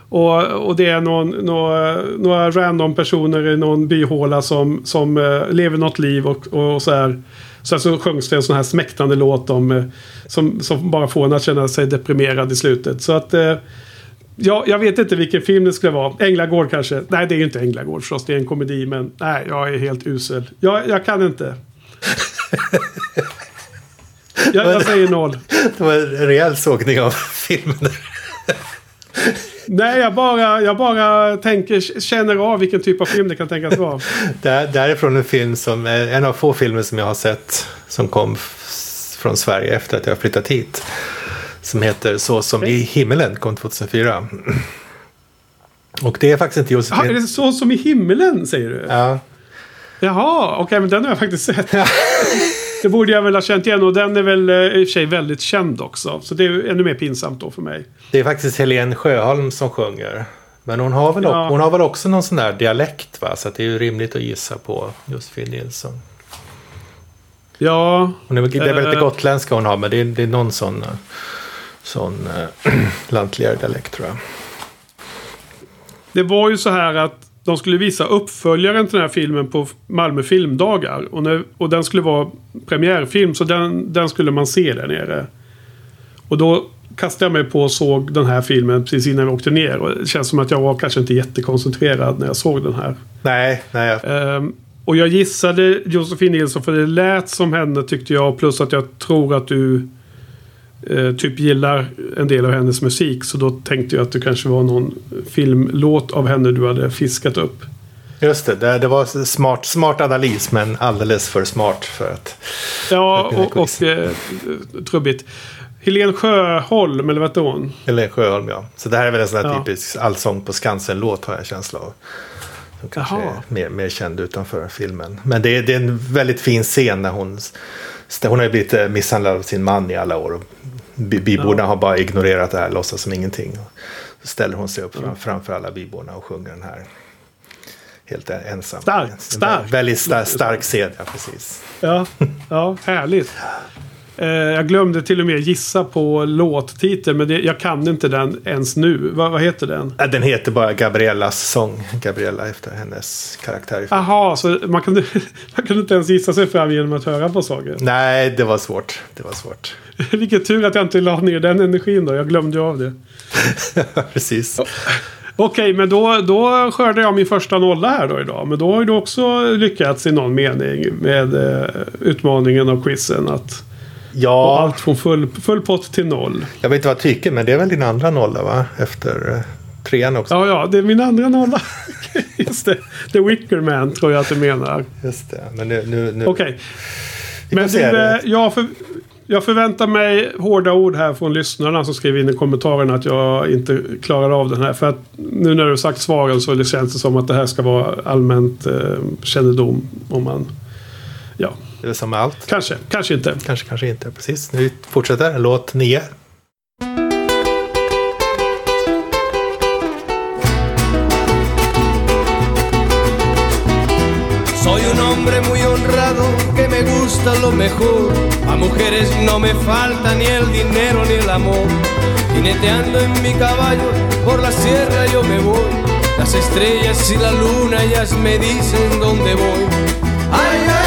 Och, och det är någon, några, några random personer i någon byhåla som, som eh, lever något liv och, och så här. Sen så sjöngs det en sån här smäktande låt om, eh, som, som bara får en att känna sig deprimerad i slutet. Så att eh, Ja, jag vet inte vilken film det skulle vara. Änglagård kanske. Nej, det är ju inte Änglagård förstås. Det är en komedi. Men nej, jag är helt usel. Jag, jag kan inte. *laughs* jag, jag säger noll. Det var en rejäl sågning av filmen. Nej, jag bara, jag bara tänker, känner av vilken typ av film det kan tänkas vara. *laughs* Där, därifrån en film som är en av få filmer som jag har sett som kom från Sverige efter att jag flyttat hit. Som heter Så som i himmelen, kom 2004. Och det är faktiskt inte Ja, är Josefin. det så som i himmelen, säger du? Ja, Jaha, okej, men den har jag faktiskt sett. det borde jag väl ha känt igen. Och den är väl eh, i och för sig väldigt känd också. Så det är ännu mer pinsamt då för mig. det är faktiskt Helene Sjöholm som sjunger. Men hon har, väl, Ja. hon har väl också någon sån där dialekt va? Så att det är ju rimligt att gissa på Josefin Nilsson. Ja, Hon är, det är väl lite Eh. gotländska hon har men det är, det är någon sån, eh, sån äh, *clears throat* lantligare dialekt tror jag. Det var ju så här att de skulle visa uppföljaren till den här filmen på Malmö filmdagar. Och, när, och den skulle vara premiärfilm så den, den skulle man se där nere. Och då kastade jag mig på och såg den här filmen precis innan vi åkte ner. Och det känns som att jag var kanske inte jättekoncentrerad när jag såg den här. Nej, nej. Ehm, och jag gissade Josefin Nilsson för det lät som henne tyckte jag. Plus att jag tror att du eh, typ gillar en del av hennes musik. Så då tänkte jag att det kanske var någon filmlåt av henne du hade fiskat upp. Just det, det, det var smart, smart analys men alldeles för smart för att... Ja, För att och, och eh, trubbigt. Helene Sjöholm, eller vad heter hon? Eller Sjöholm ja. Så det här är väl en sån här Ja. typisk Allsång på Skansen-låt har jag en känsla av. Som kanske Jaha. är mer, mer känd utanför filmen. Men det är, det är en väldigt fin scen när hon... Hon har ju blivit eh, misshandlad av sin man i alla år. Och byborna har bara ignorerat det här, låtsas som ingenting. Så ställer hon sig upp fram, framför alla byborna och sjunger den här. Helt ensam. Stark, stark. Väldigt stark, stark scen, ja precis. Ja, ja härligt. Eh, jag glömde till och med gissa på låttiteln, men det, jag kan inte den ens nu. Va, vad heter den? Den heter bara Gabriellas sång. Gabriella efter hennes karaktär. Aha, så man kunde, *laughs* man kunde inte ens gissa sig fram genom att höra på sången. Nej, det var svårt. Det var svårt. *laughs* Vilken tur att jag inte la ner den energin då. Jag glömde ju av det. *laughs* Precis. Okej, men då, då skördade jag min första nolla här då idag. Men då har du också lyckats i någon mening med eh, utmaningen av quizen. Att Ja, allt från full, full pott till noll. jag vet inte vad jag tycker, men det är väl din andra nolla va? Efter eh, trean också. Ja, ja, det är min andra nolla. *laughs* Just det. The Wicker Man tror jag att du menar. Just det. Men nu... nu, nu. Okej. Vi Men du, eh, jag, för, jag förväntar mig hårda ord här från lyssnarna som skriver in i kommentarerna att jag inte klarar av den här. För att nu när du sagt svaren så det känns det som att det här ska vara allmänt eh, kännedom. Om man, ja, Det är som med allt. kanske, kanske inte. Kanske, kanske inte. Precis. Nu fortsätter. Låt nio. Soy un hombre muy honrado que me gusta lo mejor. A mujeres no me falta ni el dinero ni el amor. Jineteando en mi caballo por la sierra yo me voy. Las estrellas y la luna ellas me dicen dónde voy. Ay, ay,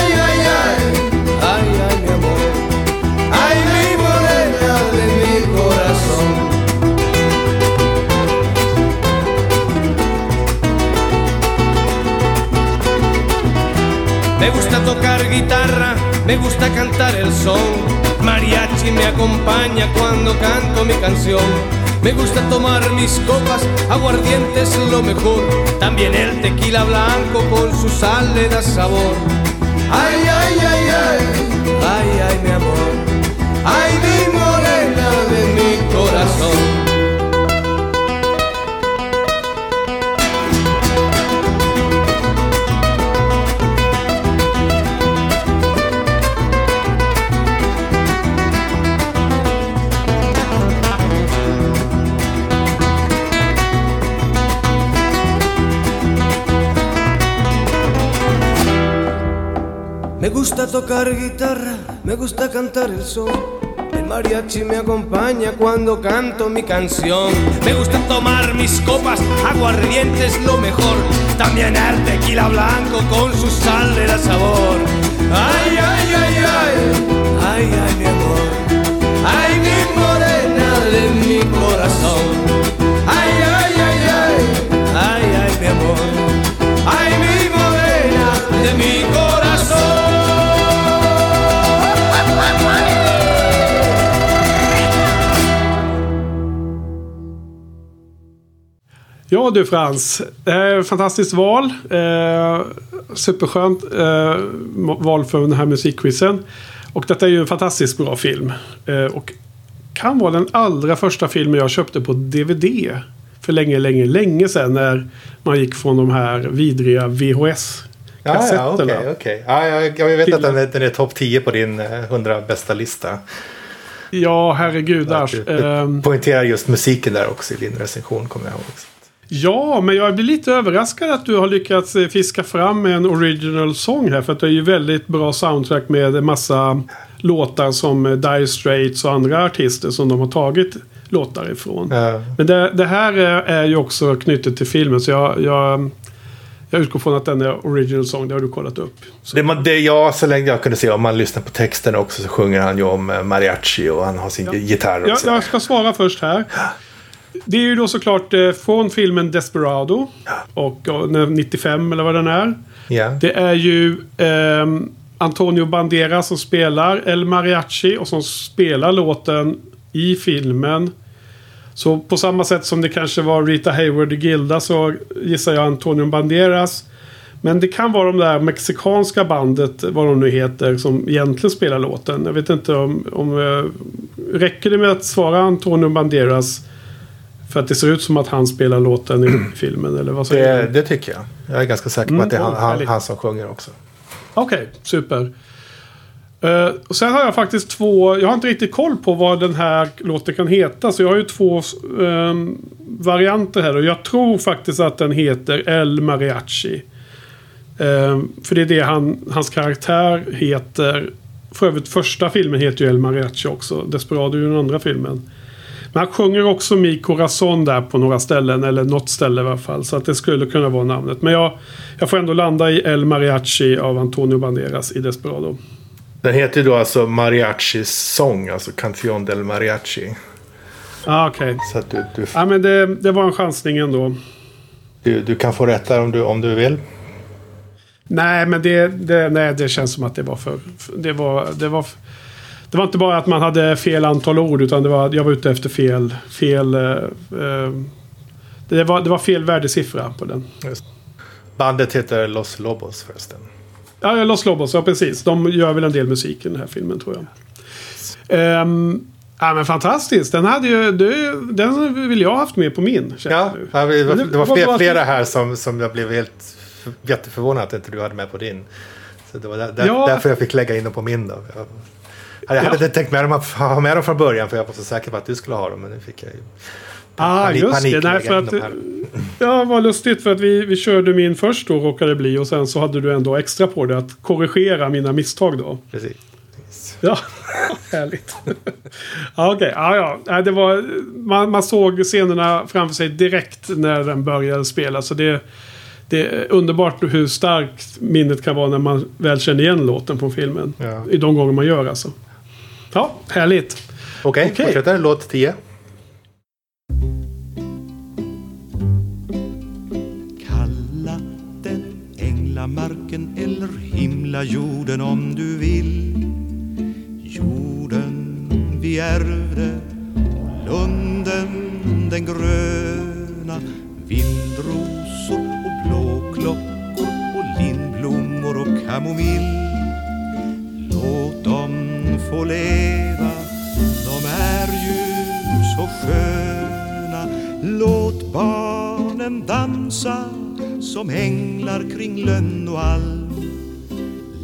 Me gusta tocar guitarra, me gusta cantar el son. Mariachi me acompaña cuando canto mi canción. Me gusta tomar mis copas, aguardiente es lo mejor. También el tequila blanco con su sal le da sabor. Ay, ay, ay, ay, ay, ay, mi amor. Ay, mi gusta tocar guitarra, me gusta cantar el son. El mariachi me acompaña cuando canto mi canción. Me gusta tomar mis copas, aguardiente es lo mejor. También el tequila blanco con su sal le da sabor. Ay, ay, ay, ay, ay, ay, mi amor. Ay, mi morena de mi corazón. Ay, ay, ay, ay, ay, ay, mi amor. Ay, mi morena de mi Ja du Frans, eh, fantastiskt val. Eh, superskönt eh, val för den här musikquizen. Och detta är ju en fantastiskt bra film. Eh, och kan vara den allra första filmen jag köpte på DVD. För länge, länge, länge sedan när man gick från de här vidriga VHS Ja, ja, okej. okej. Ja, jag, jag vet att den är, den är topp 10 på din eh, 100 bästa lista. Ja, herregudars. Du, du Ehm, poängterar just musiken där också i din recension, kommer jag ihåg. Också. Ja, men jag blir lite överraskad att du har lyckats eh, fiska fram en original song här. För att det är ju väldigt bra soundtrack med en massa låtar som eh, Dire Straits och andra artister som de har tagit låtar ifrån. Ja. Men det, det här är, är ju också knutet till filmen. Så jag, jag, jag utgår från att den är original song. Det har du kollat upp. Det, man- det, ja, så länge jag kunde se, om man lyssnar på texten också så sjunger han ju om eh, mariachi och han har sin gitarr Jag, också. jag ska svara först här. *gasps* Det är ju då såklart eh, från filmen Desperado. Och ja, 95 eller vad den är. Ja. Det är ju ehm, Antonio Banderas som spelar El Mariachi och som spelar låten i filmen. Så på samma sätt som det kanske var Rita Hayward i Gilda så gissar jag Antonio Banderas. Men det kan vara de där mexikanska bandet, vad de nu heter, som egentligen spelar låten. Jag vet inte om... om eh, räcker det med att svara Antonio Banderas för att det ser ut som att han spelar låten i *clears throat* filmen? Eller vad säger Det, du? det tycker jag. Jag är ganska säker på Mm, att det är han, ja, han, han som sjunger också. Okej, super. Eh, och sen har jag faktiskt två, jag har inte riktigt koll på vad den här låten kan heta. Så jag har ju två ehm, varianter här. Och jag tror faktiskt att den heter El Mariachi. Ehm, för det är det han, hans karaktär heter för övrigt första filmen heter ju El Mariachi också. Desperado är ju den andra filmen. Men han sjunger också Mi Corazon där på några ställen. Eller något ställe i alla fall. Så att det skulle kunna vara namnet. Men jag, jag får ändå landa i El Mariachi av Antonio Banderas i Desperado. Den heter ju då alltså Mariachis sång, alltså Canción del Mariachi. Ah, okej. Så att du, du, Ja, men det, det var en chansning ändå. du, du kan få rätt där om du, om du vill. Nej, men det, det, nej, det känns som att det var för... Det var, det var, det var inte bara att man hade fel antal ord, utan det var, jag var ute efter fel... fel eh, eh, det, var, det var fel värdesiffra på den. Bandet heter Los Lobos förresten. Ja, Los Lobos, ja precis. De gör väl en del musik i den här filmen tror jag. Ehm, ja, men fantastiskt. Den hade ju... Det, den vill jag ha haft med på min. Ja, ja, det var, det var fler, bara- flera här som, som jag blev helt jätteförvånad att inte du hade med på din. Så det var där, där, Ja. därför jag fick lägga in dem på min då. Jag, hade Ja. inte tänkt med dem, ha med dem från början för jag var så säker på att du skulle ha dem. Men nu fick jag ju Ah, just det. Nej, för att, här. ja, vad lustigt för att vi, vi körde min först då råkade det bli och sen så hade du ändå extra på det att korrigera mina misstag då. Precis. Ja, *laughs* härligt. ja, okej. Ja, ja. Nej, Det var, man, man såg scenerna framför sig direkt när den började spela. Så det, det är underbart hur starkt minnet kan vara när man väl känner igen låten från filmen. Ja. I de gånger man gör alltså. Ja, härligt. Okej, Okej. fortsätter. Låt 10. Kalla den änglamarken eller himlajorden om du vill Jorden vi ärvde och lunden den gröna Vildrosor och blåklockor och lindblommor och kamomill Låt få leva, de är ju så sköna. Låt barnen dansa som änglar kring lönn och alm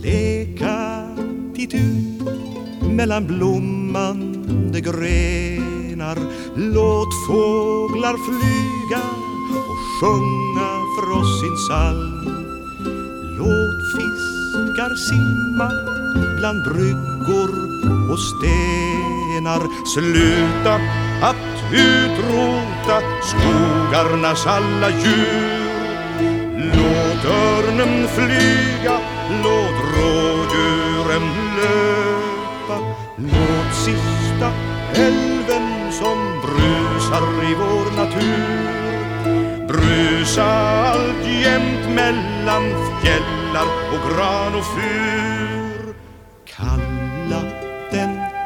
Leka titt ut mellan blommande grenar. Låt fåglar flyga och sjunga för oss sin psalm Låt fiskar simma bland bryggor och stenar. Sluta att utrota skogarnas alla djur. Låt örnen flyga, låt rådjuren löpa. Låt sista älven som brusar i vår natur Brusa alltjämt mellan fjällar och gran och fur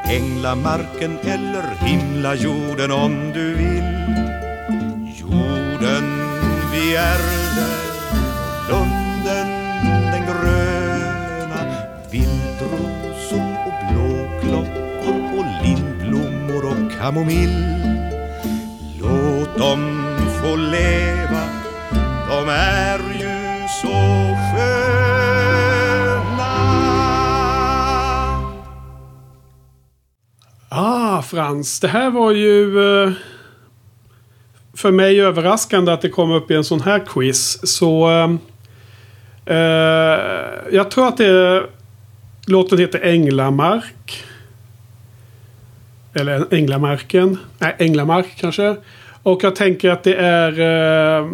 änglamarken eller himlajorden om du vill. Jorden vi ärvde och lunden den gröna Vildrosor och blåklockor och lindblommor och kamomill. Låt dem få leva, de är ju Frans. Det här var ju eh, för mig överraskande att det kom upp i en sån här quiz. Så eh, eh, jag tror att det låten heter Änglamark. Eller Änglamarken. Nej, Änglamark kanske. Och jag tänker att det är... Eh, eh,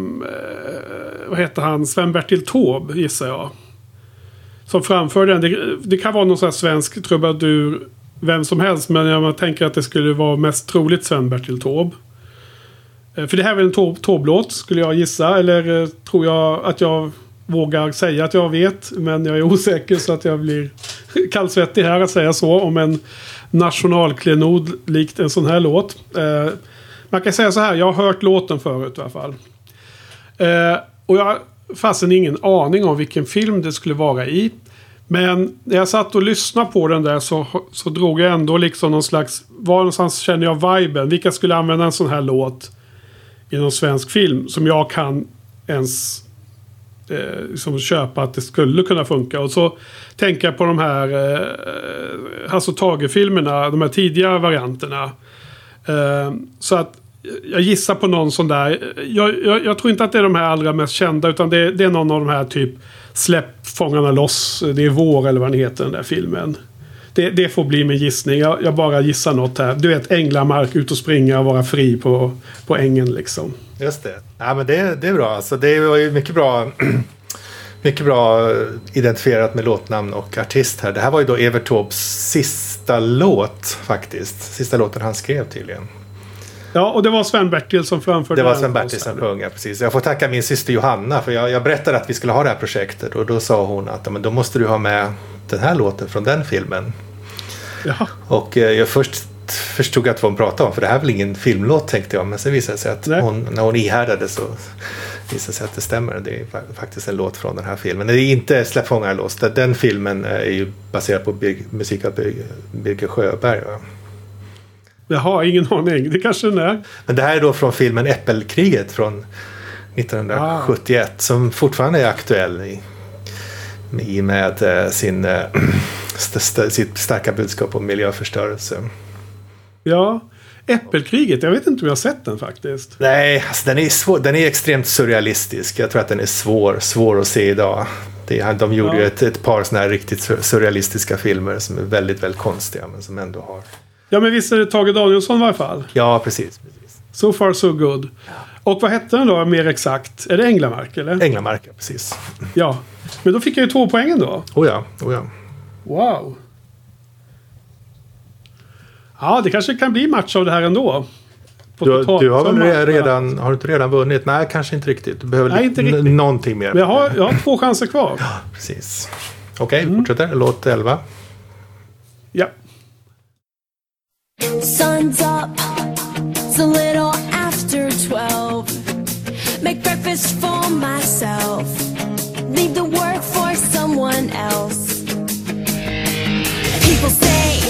vad heter han? Sven-Bertil Taube gissar jag. Som framför den. Det, det kan vara någon sån här svensk trubadur. Vem som helst. Men jag tänker att det skulle vara mest troligt Sven-Bertil Taube. Eh, för det här är väl en Taube-låt skulle jag gissa. Eller eh, tror jag att jag vågar säga att jag vet. Men jag är osäker så att jag blir *laughs* kallsvettig här att säga så. Om en nationalklenod likt en sån här låt. Eh, man kan säga så här. Jag har hört låten förut i alla fall. Och jag har fasen ingen aning om vilken film det skulle vara i. Men när jag satt och lyssnade på den där så, så drog jag ändå liksom någon slags... Var någonstans känner jag viben? Vilka skulle använda en sån här låt i någon svensk film som jag kan ens eh, liksom köpa att det skulle kunna funka. Och så tänker jag på de här eh, Hasse Tage-filmerna, de här tidiga varianterna. Eh, så att jag gissar på någon sån där. Jag, jag, jag tror inte att det är de här allra mest kända utan det, det är någon av de här typ Släpp fångarna loss, det är vår eller vad den heter den där filmen. Det, det får bli min gissning. Jag, jag bara gissar något här. Du vet, Änglamark, ut och springa och vara fri på, på ängen liksom. Just det. Ja, men det, det är bra. Alltså, det var ju mycket bra, *clears throat* mycket bra eh, identifierat med låtnamn och artist här. Det här var ju då Evert Taubes sista låt faktiskt. Sista låten han skrev tydligen. Ja, och det var Sven-Bertil som framförde Det var den Sven Bertil som sjöng, ja, precis. Jag får tacka min syster Johanna för jag, jag berättade att vi skulle ha det här projektet och då sa hon att men då måste du ha med den här låten från den filmen. Ja. Och eh, jag först förstod att vad hon pratade om för det här är väl ingen filmlåt tänkte jag men sen visade det sig att hon, när hon ihärdade så visade det sig att det stämmer. Det är fa- faktiskt en låt från den här filmen. Det är inte Släpp fångar loss. Den- filmen är ju baserad på musik av Bir- Birger Sjöberg. Va? Jaha, ingen aning. Det kanske den är. Men det här är då från filmen Äppelkriget från 1971 som fortfarande är aktuell i, i med eh, sin, eh, *clears throat* sitt starka budskap om miljöförstörelse. Ja. Äppelkriget, jag vet inte om jag har sett den faktiskt. Nej, alltså den, är svår, den är extremt surrealistisk. Jag tror att den är svår, svår att se idag. Det, de gjorde Ja. ju ett, ett par sådana här riktigt sur- surrealistiska filmer som är väldigt, väldigt konstiga men som ändå har... Ja, men visst är det Tage Danielsson i varje fall? Ja, precis. So far so good. Och vad hette den då mer exakt? Är det Änglamark eller? Änglamark, ja, precis. Ja. Men då fick jag ju två poängen då. Oh ja, oh ja. Wow. Ja, det kanske kan bli match av det här ändå. Du, du har väl redan, har du inte redan vunnit? Nej, kanske inte riktigt. Du behöver Nej, inte riktigt. någonting mer. Men jag har, jag har två chanser kvar. Precis. Okej, Mm. fortsätter. Låt 11. Sun's up, it's a little after 12. Make breakfast for myself, leave the work for someone else. People say,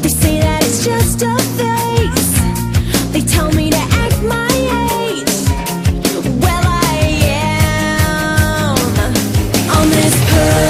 they say that it's just a phase. They tell me to act my age. Well, I am on this perfect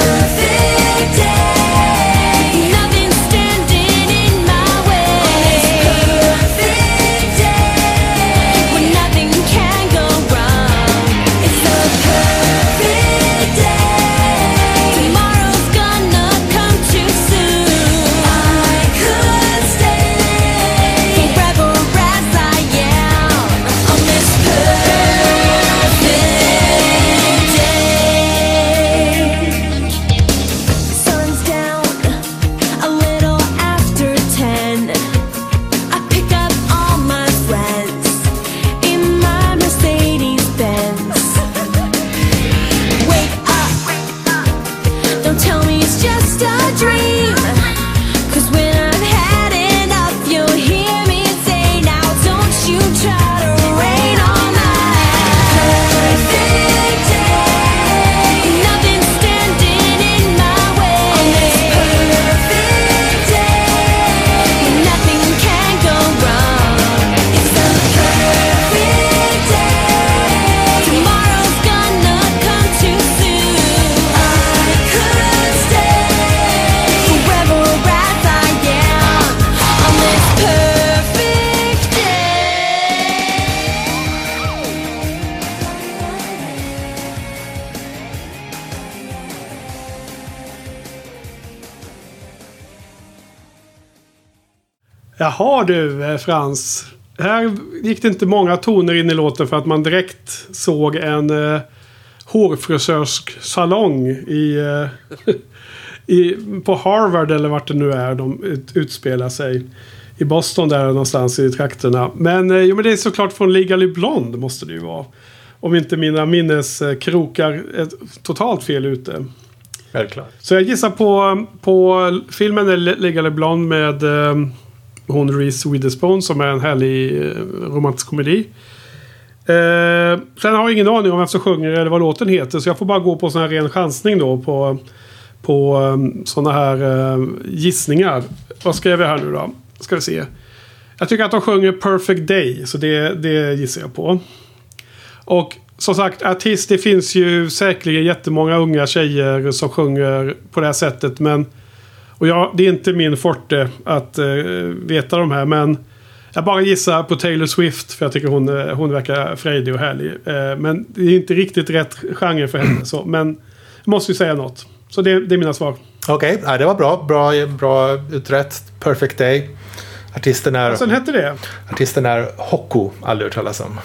Jaha du eh, Frans. Här gick det inte många toner in i låten för att man direkt såg en eh, hårfrisörsk salong i, eh, *laughs* i, på Harvard eller vart det nu är de ut, utspelar sig. I Boston där någonstans i trakterna. Men, eh, jo, men det är såklart från Legally Blonde måste det ju vara. Om inte mina minneskrokar är totalt fel ute. Självklart. Så jag gissar på, på filmen Legally Blonde med eh, hon Reese Witherspoon som är en härlig eh, romantisk komedi. Eh, sen har jag ingen aning om vem som sjunger eller vad låten heter. Så jag får bara gå på sån här ren chansning då på, på um, såna här eh, gissningar. Vad skrev jag här nu då? Ska vi se. Jag tycker att de sjunger Perfect Day. Så det, det gissar jag på. Och som sagt, artist, det finns ju säkerligen jättemånga unga tjejer som sjunger på det här sättet. Men, och jag, det är inte min forte att eh, veta de här. Men jag bara gissar på Taylor Swift. För jag tycker hon, eh, hon verkar frejdig och härlig. Eh, men det är inte riktigt rätt genre för henne. Så, men jag måste ju säga något. Så det, det är mina svar. Okej, ja, det var bra. Bra, bra utrett. Perfect Day. Artisten är, Vad sen hette det? artisten är Hocko, aldrig hört talas om.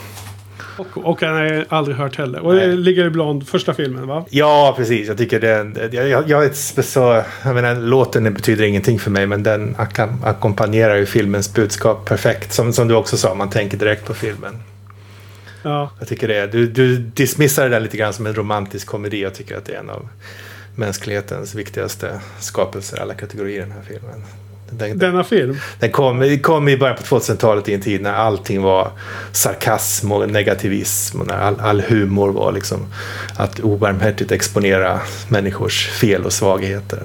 Och, och jag har aldrig hört heller. Och det ligger i Blond, första filmen va? Ja, precis. Jag tycker den... Jag, jag, är så, jag menar, låten betyder ingenting för mig, men den ak- ackompanjerar ju filmens budskap perfekt. Som, som du också sa, man tänker direkt på filmen. Ja. Jag tycker det är, du, du dismissar det där lite grann som en romantisk komedi. Jag tycker att det är en av mänsklighetens viktigaste skapelser i alla kategorier den här filmen. Den, Denna film? den kom, kom i början på 2000-talet i en tid när allting var sarkasm och negativism. Och när all, all humor var liksom att obarmhärtigt exponera människors fel och svagheter.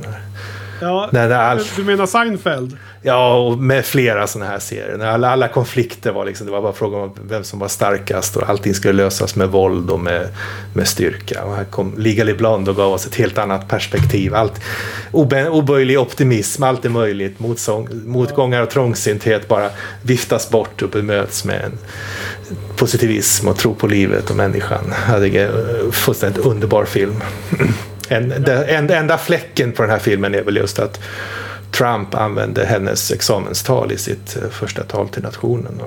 Ja, när all, Du menar Seinfeld? Ja, och med flera sådana här serier. Alla, alla konflikter var liksom, det var bara frågan om vem som var starkast och allting skulle lösas med våld och med, med styrka. Och här kom Legally Blonde och gav oss ett helt annat perspektiv. Allt, obe, oböjlig optimism, allt är möjligt. Motsång, motgångar och trångsynthet bara viftas bort och bemöts med en positivism och tro på livet och människan. Det är en fullständigt underbar film. *clears throat* En, den, enda fläcken på den här filmen är väl just att Trump använde hennes examenstal i sitt eh, första tal till nationen.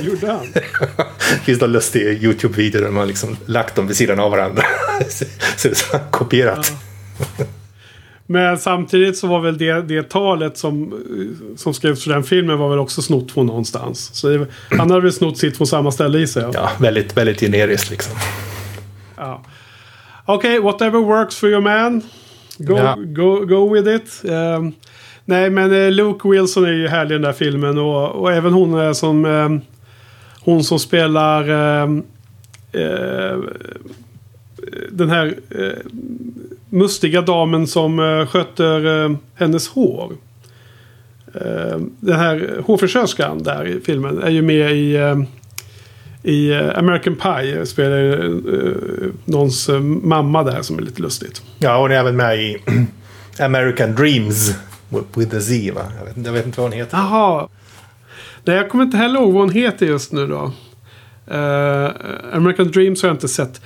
Gjorde han? *laughs* det finns någon lustig YouTube-video där man liksom lagt dem vid sidan av varandra. Så det är kopierat. Men samtidigt så var väl det, det talet som, som skrevs för den filmen var väl också snott från någonstans. Så det, han hade väl snott sitt från samma ställe i sig. Ja, väldigt, väldigt generiskt liksom. Ja. Okej, whatever works for your man. Go, Ja. go, go with it. Ehm, nej, men eh, Luke Wilson är ju härlig i den där filmen. Och, och även hon är som... ehm, hon som spelar... ehm, eh, den här eh, mustiga damen som eh, sköter eh, hennes hår. Eh, den här hårfrisörskan där i filmen är ju med i... i eh, American Pie spelar uh, någons eh, mamma där som är lite lustigt. Ja, hon är även med i *clears throat* American Dreams with a Z, va? Jag vet, inte- jag vet inte vad hon heter. Jaha. Nej, jag kommer inte heller ihåg vad hon heter just nu då. Eh, American Dreams har jag inte sett.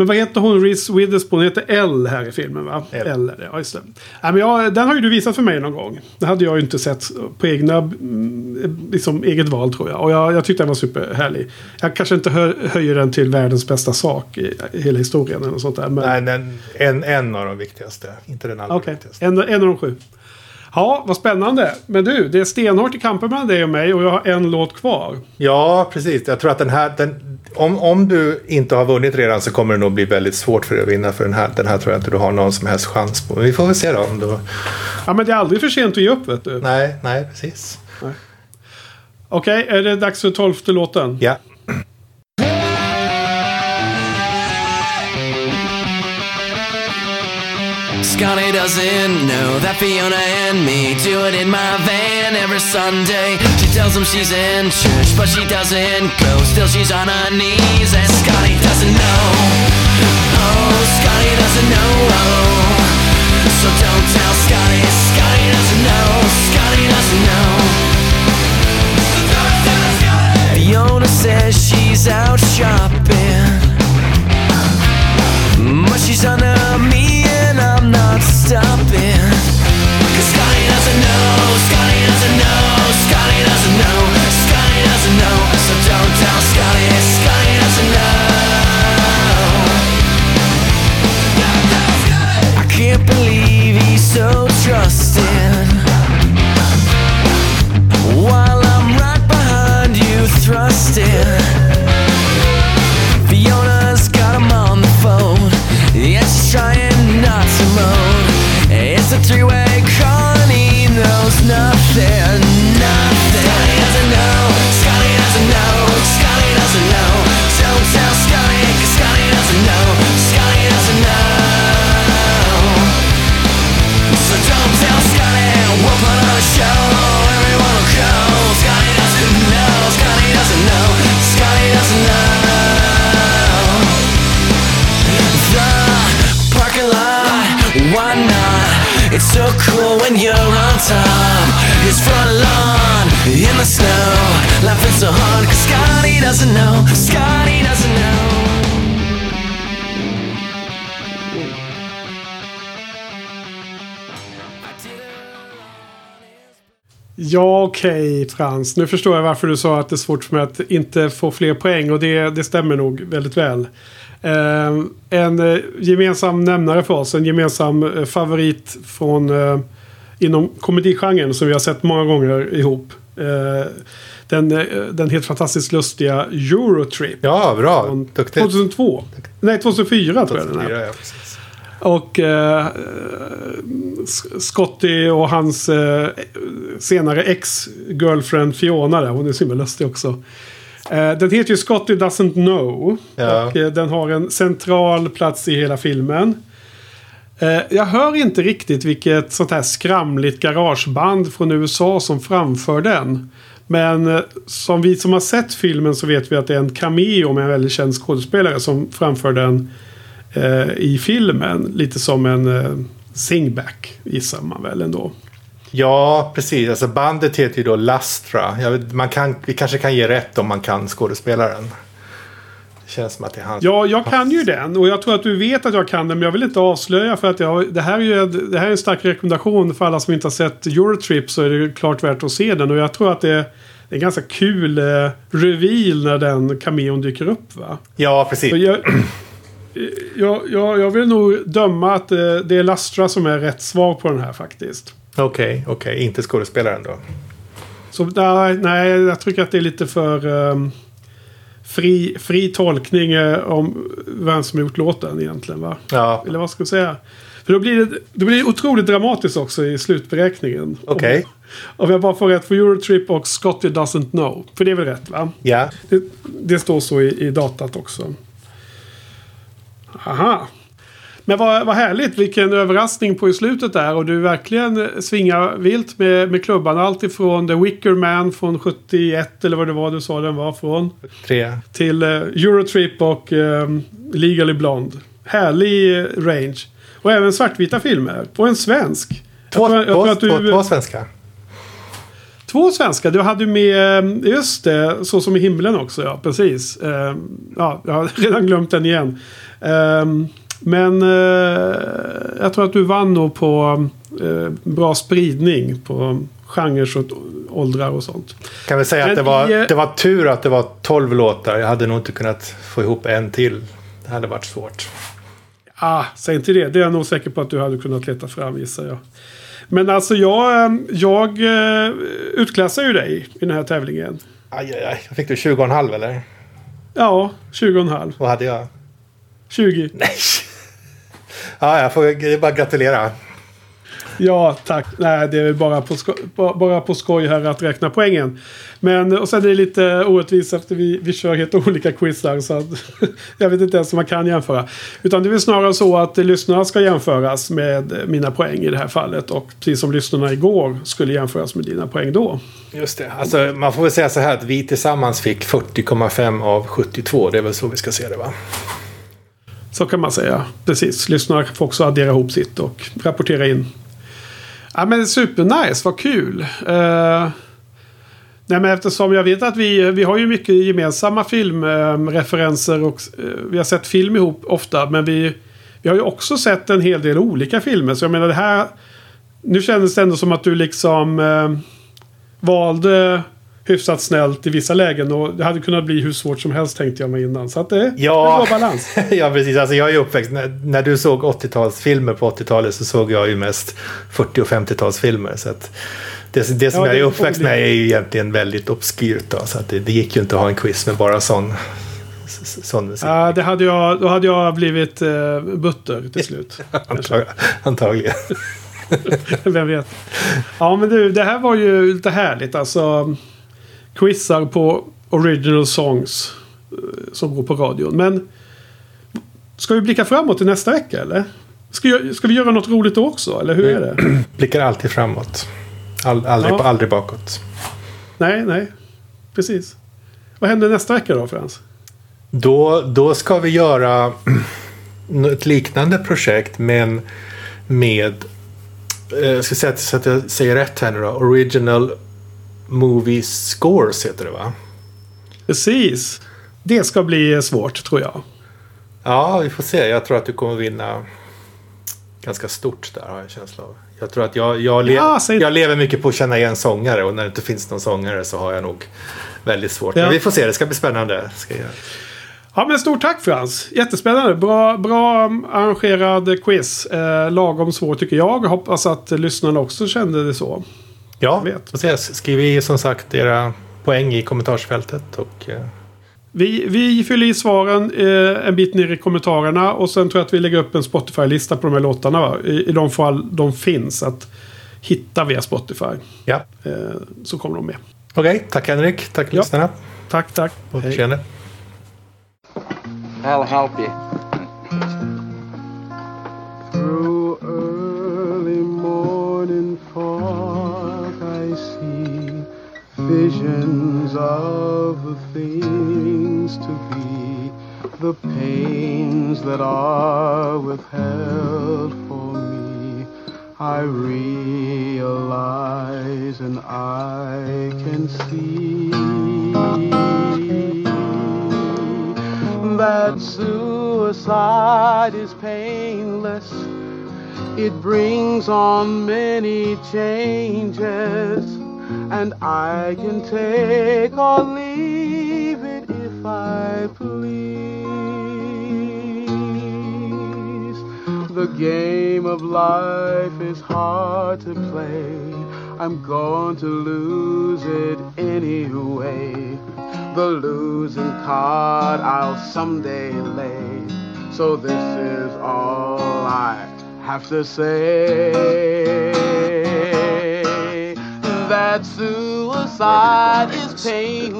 Men vad heter hon? Reese Witherspoon heter L här i filmen va? L. L ja just det. Nej, men jag, den har ju du visat för mig någon gång. Det hade jag ju inte sett på egna, mm, liksom eget val tror jag. Och jag, jag tyckte den var superhärlig. Jag kanske inte hö, höjer den till världens bästa sak i, i hela historien eller sånt där. Men... Nej, den, en, en av de viktigaste. Inte den allra Okej, viktigaste. en, en av de sju. Ja, vad spännande. Men du, det är stenhårt i kampen mellan dig och mig och jag har en låt kvar. Ja, precis. Jag tror att den här... Den, om, om du inte har vunnit redan så kommer det nog bli väldigt svårt för dig att vinna. För den här, den här tror jag inte du har någon som helst chans på. Men vi får väl se då. Om du... Ja, men det är aldrig för sent att ge upp, vet du. Nej, nej, precis. Okej, är det dags för tolfte låten? Ja. Scotty doesn't know that Fiona and me do it in my van every Sunday. She tells him she's in church, but she doesn't go. Still, she's on her knees, and Scotty doesn't know. Oh, Scotty doesn't know. So don't tell Scotty. Scotty doesn't know. Scotty doesn't know. Fiona says she's out shopping. But she's under me It's so cool when you're on top. His front lawn in the snow. Life is so hard, cause Scotty doesn't know. Scotty doesn't know. Ja, okej okay, Frans. Nu förstår jag varför du sa att det är svårt för mig att inte få fler poäng. Och det, det stämmer nog väldigt väl. Eh, en eh, gemensam nämnare för oss. En gemensam eh, favorit från inom komedigenren som vi har sett många gånger ihop. Den, den helt fantastiskt lustiga Eurotrip. Ja, bra. Duktigt. 2002. Nej, 2004 tror jag den är. 2004, ja. Och eh, Scotty och hans eh, senare ex-girlfriend Fiona där. Hon är så himla lustig också. Eh, den heter ju Scotty Doesn't Know. Ja. Och eh, den har en central plats i hela filmen. Eh, jag hör inte riktigt vilket sånt här skramligt garageband från USA som framför den. Men som vi som har sett filmen så vet vi att det är en cameo med en väldigt känd skådespelare som framför den i filmen. Lite som en singback gissar man väl ändå. Ja, precis. Alltså bandet heter ju då Lastra. Vet, man kan, vi kanske kan ge rätt om man kan skådespelaren. Det känns som att det är han. Ja, jag kan ju den och jag tror att du vet att jag kan den men jag vill inte avslöja för att jag, det, här är ju, det här är en stark rekommendation för alla som inte har sett Eurotrip så är det klart värt att se den och jag tror att det är en ganska kul eh, reveal när den cameon dyker upp va? Ja, precis. Jag, jag, jag vill nog döma att eh, det är Lastra som är rätt svar på den här faktiskt. Okej, okej. Inte skådespelaren då. Så nej, nej, jag tycker att det är lite för ehm, fri, fri tolkning eh, om vem som har gjort låten egentligen. Va? Ja, Eller vad ska jag säga? För då blir det, då blir det otroligt dramatiskt också i slutberäkningen. Okej. Om, om jag bara får rätt för Eurotrip och Scotty Doesn't Know. För det är väl rätt va? ja. Det, det står så i, i datat också. Aha. Men vad, vad härligt, vilken överraskning på i slutet där. Och du verkligen svingar vilt med, med klubban. Allt ifrån The Wicker Man från 71 eller vad det var du sa den var från. Tre. Till eh, Eurotrip och eh, Legally Blonde. Härlig eh, range. Och även svartvita filmer. Och en svensk. Två, jag tror, jag två, tror du, två, två svenska. Två svenska. Du hade med, eh, just det, Så som i himlen också. Ja, precis. Eh, Ja, jag har *laughs* redan glömt den igen. Eh, Men eh, jag tror att du vann nog på eh, bra spridning på genrer och åldrar och sånt. Kan vi säga Men att det var, i, eh, det var tur att det var 12 låtar. Jag hade nog inte kunnat få ihop en till. Det hade varit svårt. Ah, säg inte det. Det är jag nog säker på att du hade kunnat leta fram gissar jag. Men alltså jag, eh, jag eh, utklassar ju dig i den här tävlingen. Aj, aj, aj. Fick du 20,5 eller? Ja, 20,5. Vad hade jag? 20. Nej. Ja, jag får bara gratulera. Ja, tack. Nej, det är bara på, bara på skoj här att räkna poängen. Men, och sen är det lite orättvist efter vi, vi kör helt olika quizar. Så att, *laughs* jag vet inte ens om man kan jämföra. Utan det är väl snarare så att lyssnarna ska jämföras med mina poäng i det här fallet. Och precis som lyssnarna igår skulle jämföras med dina poäng då. Just det. Alltså, man får väl säga så här att vi tillsammans fick 40,5 av 72. Det är väl så vi ska se det va? Så kan man säga. Precis. Lyssnarna får också addera ihop sitt och rapportera in. Ja men supernice, vad kul. Uh, nej men eftersom jag vet att vi, vi har ju mycket gemensamma filmreferenser och uh, vi har sett film ihop ofta. Men vi, vi har ju också sett en hel del olika filmer. Så jag menar det här... Nu kändes det ändå som att du liksom uh, valde hyfsat snällt i vissa lägen. Och det hade kunnat bli hur svårt som helst tänkte jag mig innan. Så att det är Ja. en bra balans. *laughs* ja, precis. Alltså, jag är uppväxt. När, när du såg 80-talsfilmer på 80-talet så såg jag ju mest 40 och 50-talsfilmer. Så att det, det som Ja, jag är det- uppväxt med är ju egentligen väldigt obskyrt. Då, så att det, det gick ju inte att ha en quiz med bara sån, sån musik. Ja, det hade jag, då hade jag blivit eh, butter till slut. Antag, *laughs* antagligen. *laughs* Vem vet. Ja, men du, det här var ju lite härligt. Alltså quizar på original songs eh, som går på radion. Men ska vi blicka framåt till nästa vecka eller? Ska, ska vi göra något roligt då också? Eller hur är det? *clears throat* Blickar alltid framåt. All, aldrig, Ja. aldrig bakåt. Nej, nej. Precis. Vad händer nästa vecka då Frans? Då, då ska vi göra *clears throat* ett liknande projekt men med eh, jag ska säga så att jag säger rätt här nu då. Original Movie Scores heter det va? Precis. Det ska bli svårt tror jag. Ja, vi får se. Jag tror att du kommer vinna ganska stort där har jag en känsla av. Jag tror att jag, jag, le Ja, säg- jag lever mycket på att känna igen sångare och när det inte finns någon sångare så har jag nog väldigt svårt. Ja. Men vi får se, det ska bli spännande. Ska jag... Ja, men stort tack Frans. Jättespännande. Bra, bra arrangerad quiz. Eh, lagom svår tycker jag. Hoppas att lyssnarna också kände det så. Ja, se. Skriv i som sagt era poäng i kommentarsfältet. Och, eh, Vi, vi fyller i svaren eh, en bit ner i kommentarerna. Och sen tror jag att vi lägger upp en Spotify-lista på de här låtarna. Va? I, I de fall de finns att hitta via Spotify. ja. Eh, så kommer de med. Okej, tack Henrik. Tack Ja. lyssnarna. Tack, tack. På Hej. återseende. I'll help you. The pains that are withheld for me. I realize and I can see that suicide is painless. It brings on many changes, and I can take or leave game of life is hard to play. I'm going to lose it anyway. The losing card I'll someday lay. So this is all I have to say. That suicide is painless.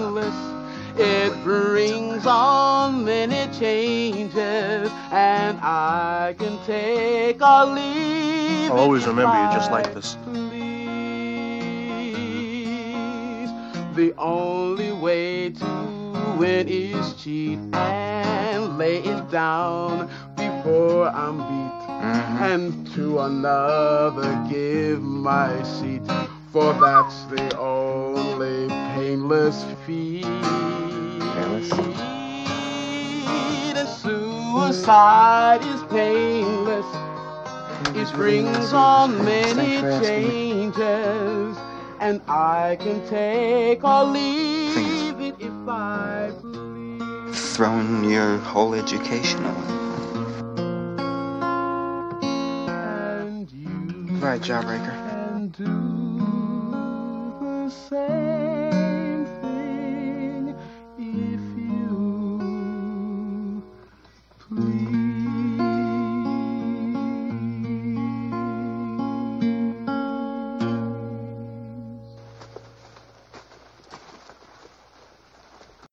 It brings on many changes, and I can take or leave. I'll always remember you just like this. Please. The only way to win is cheat and lay it down before I'm beat. Mm-hmm. And to another give my seat, for that's the only painless feat. And suicide is painless. It brings on many changes, and I can take or leave it if I Throwing your whole education away. Right, Jawbreaker.